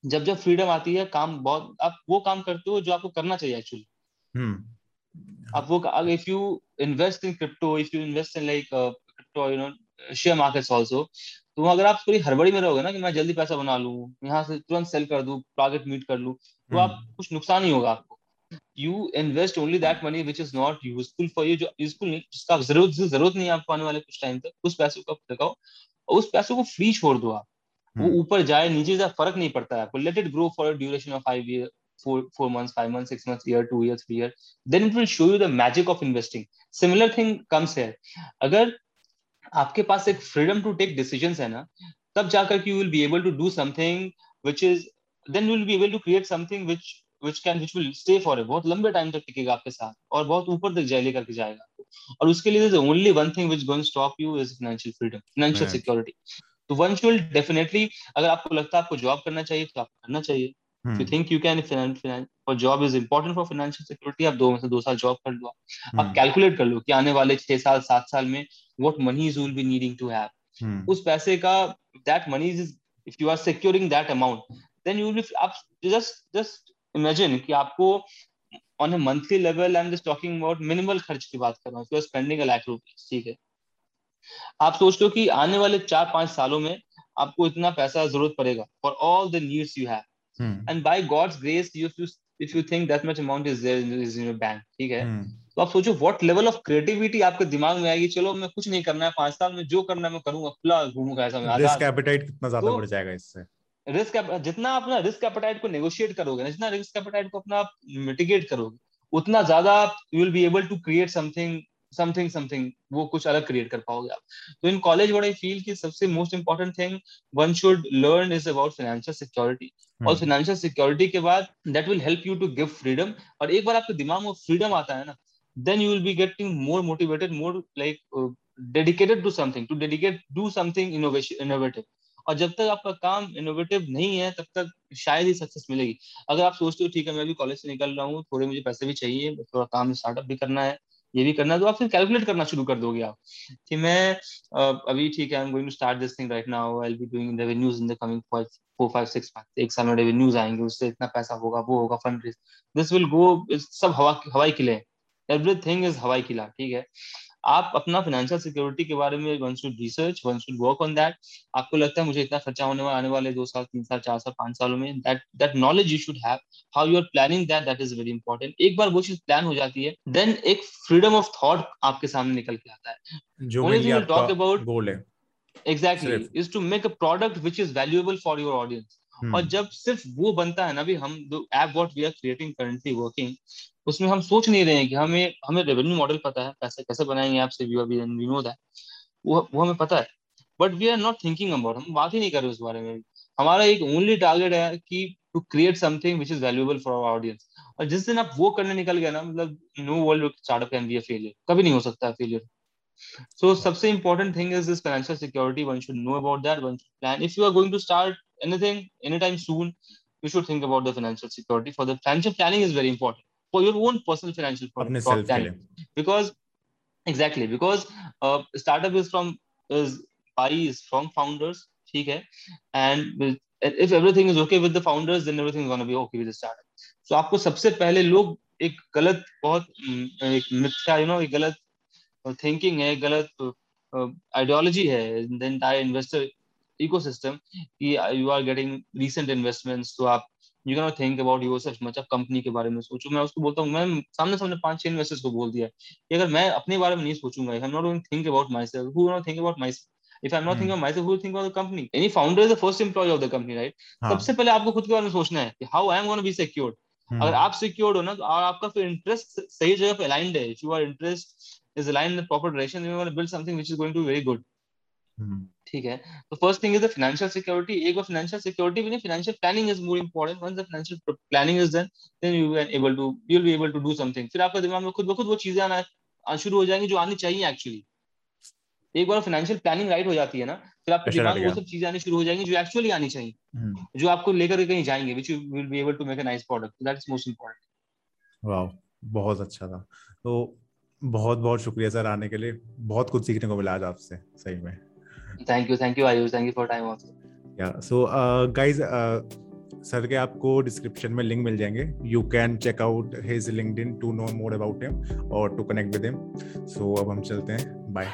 जब जब फ्रीडम आती है काम बहुत आप वो काम करते हो जो आपको करना चाहिए एक्चुअली हम्म। आप वो if you invest in crypto if you invest in like crypto you know share markets also तो अगर आप पूरी हड़बड़ी में रहोगे ना कि मैं जल्दी पैसा बना लूँ यहाँ से तुरंत सेल कर दूँ टारगेट मीट कर लूँ तो आप। कुछ नुकसान ही होगा आपको। You invest only that money which is not useful for you जो यूजफुल नहीं जिसका ज़रूरत ज़रूरत नहीं आपको आने वाले कुछ टाइम तक उस पैसों का लगाओ? और उस पैसों को फ्री छोड़ दो आप। वो हम्म। ऊपर जाए नीचे जाए फ़र्क नहीं पड़ता है आपको। Let it grow for duration of five year four four months five months six months year two year three year then it will show you the magic of investing. Similar thing comes here. अगर आपके पास एक freedom to take decision है ना तब जाकर you will be able to do something which is then you will be able to create something which which can which will stay for बहुत लंबे time तक टिकेगा आपके साथ और बहुत ऊपर तक जाए लेकर के जाएगा और उसके लिए only one thing which going stop you is financial freedom financial security तो वन शुड डेफिनेटली अगर आपको लगता है आपको जॉब करना चाहिए तो आप करना चाहिए। You think you can for job is important for financial security आप दो में से दो साल जॉब कर लो। आप कैलकुलेट कर लो कि आने वाले छह साल सात साल में what money is will be needing to have उस पैसे का that money is if you are securing that amount then you will आप जस्ट जस्ट इमेजिन कि आपको on a monthly level I am just talking about minimal खर्च की बात कर रहा हूँ you are spending a lakh rupees ठीक है? आप सोचते हो कि आने वाले चार पाँच सालों में आपको इतना पैसा ज़रूरत पड़ेगा for all the needs you have and by God's grace you if you think that much amount is there is in your bank ठीक है? Hmm. तो आप सोचो व्हाट लेवल ऑफ़ क्रिएटिविटी आपके दिमाग में आएगी चलो मैं कुछ नहीं करना है पाँच साल में जो करना है मैं करूँगा खुला घूमूँगा ऐसा रिस्क एपेटाइट कितना ज़्यादा तो, बढ़ जाएगा इससे। रिस्क जितना अपना रिस्क एपेटाइट को नेगोशिएट करोगे जितना रिस्क एपेटाइट को अपना मिटिगेट करोगे उतना ज़्यादा you will be able to create something something something वो कुछ अलग क्रिएट कर पाओगे आप। तो in college what I feel कि सबसे most important thing one should learn is about financial security और फाइनेंशियल सिक्योरिटी के बाद that will help you to give freedom और एक बार आपके दिमाग में फ्रीडम आता है ना then you will be getting more motivated more like dedicated to something to dedicate do something innovation innovative और जब तक आपका काम इनोवेटिव नहीं है, तब तक शायद ही सक्सेस मिलेगी। अगर आप सोचते हो, ठीक है, मैं भी कॉलेज से निकल रहा हूँ, थोड़े मुझे पैसे भी चाहिए, थोड़ा काम स्टार्टअप भी करना है, ये भी करना है तो आप फिर कैलकुलेट करना शुरू कर दोगे आप कि मैं अभी ठीक है I am going to start this thing right now I be doing revenues in the coming four five six month एक साल में रेवेन्यूज आएँगे, उससे इतना पैसा होगा, वो होगा fund raise this will go सब हवा, हवाई किले एवरीथिंग इज़ हवाई किला, ठीक है? आप अपना फाइनेंशियल सिक्योरिटी के बारे में one should research one should work on that आपको लगता है मुझे इतना खर्चा होने वाला आने वाले दो साल तीन साल चार साल पाँच सालों में that that knowledge you should have how you are planning that that is very important एक बार वो चीज़ प्लान हो जाती है देन एक फ्रीडम ऑफ़ थॉट आपके सामने निकल के आता है। जो टॉक अबाउट गोल है। Exactly is to make a product which is valuable for your audience और जब सिर्फ़ वो बनता है ना भी हम app what we are creating currently working उसमें हम सोच नहीं रहे हैं कि हमें हमें रेवेन्यू मॉडल पता है पैसे कैसे बनाएँगे आपसे व्यू वी नो दैट वो वो हमें पता है। But we are not thinking about हम बात ही नहीं कर रहे उस बारे में। हमारा एक ओनली टारगेट है कि to create something which is valuable for our audience और जिस दिन आप वो करने निकल गए ना मतलब no world startup can be a failure कभी नहीं हो सकता है फेलियर so, सबसे important thing is this financial security one should know about that one should plan if you are going to start anything anytime soon you should think about the financial security for the financial planning is very important for your own personal financial planning because exactly because uh, startup is from is by is from founders ठीक है and if everything is okay with the founders then everything is going to be okay with the startup so आपको सबसे पहले लोग एक गलत बहुत एक मिथ्या यू नो एक गलत थिंकिंग है गलत आइडियोलॉजी है द एंटायर इन्वेस्टर कि you are getting recent investments तो आप you can think about yourself much company के बारे में सोचो मैं उसको बोलता हूँ मैं सामने सामने पाँच छह इन्वेस्टर्स को बोल दिया कि अगर मैं अपने बारे में नहीं सोचूँगा I am not going think about myself who not think about my If I'm not hmm. thinking about myself, who will think about the company? Any founder is the first employee of the company, right? हाँ. सबसे पहले आपको खुद के बारे में सोचना है कि how I am going to be secured. Hmm. अगर आप सिक्योर्ड हो ना तो आपका फिर इंटरेस्ट सही जगह पे अलाइंड है if you are interest is aligned in the proper direction, then you want to build something which is going to be very good. ठीक है तो first thing is the financial security एक बार financial security भी नहीं financial planning is more important once the financial planning is then then you are able to you will be able to do something फिर आपका दिमाग में खुद ब खुद वो चीज़ें आना शुरू हो जाएँगी जो आनी चाहिए एक्चुअली एक बार फाइनेंशियल प्लानिंग राइट हो जाती है ना फिर आपके दिमाग में वो सब चीज़ें आनी शुरू हो जाएँगी जो एक्चुअली आनी चाहिए हम्म। जो आपको लेकर कहीं जाएँगे which you will be able to make a nice product that is most important wow बहुत अच्छा था। तो बहुत बहुत शुक्रिया सर आने के लिए। बहुत कुछ सीखने को मिला आज आपसे सही में। Thank you thank you Ayush thank you for time also yeah so guys sir के आपको डिस्क्रिप्शन में लिंक मिल जाएँगे। You can check out his LinkedIn to know more about him और to connect with him so अब हम चलते हैं। बाय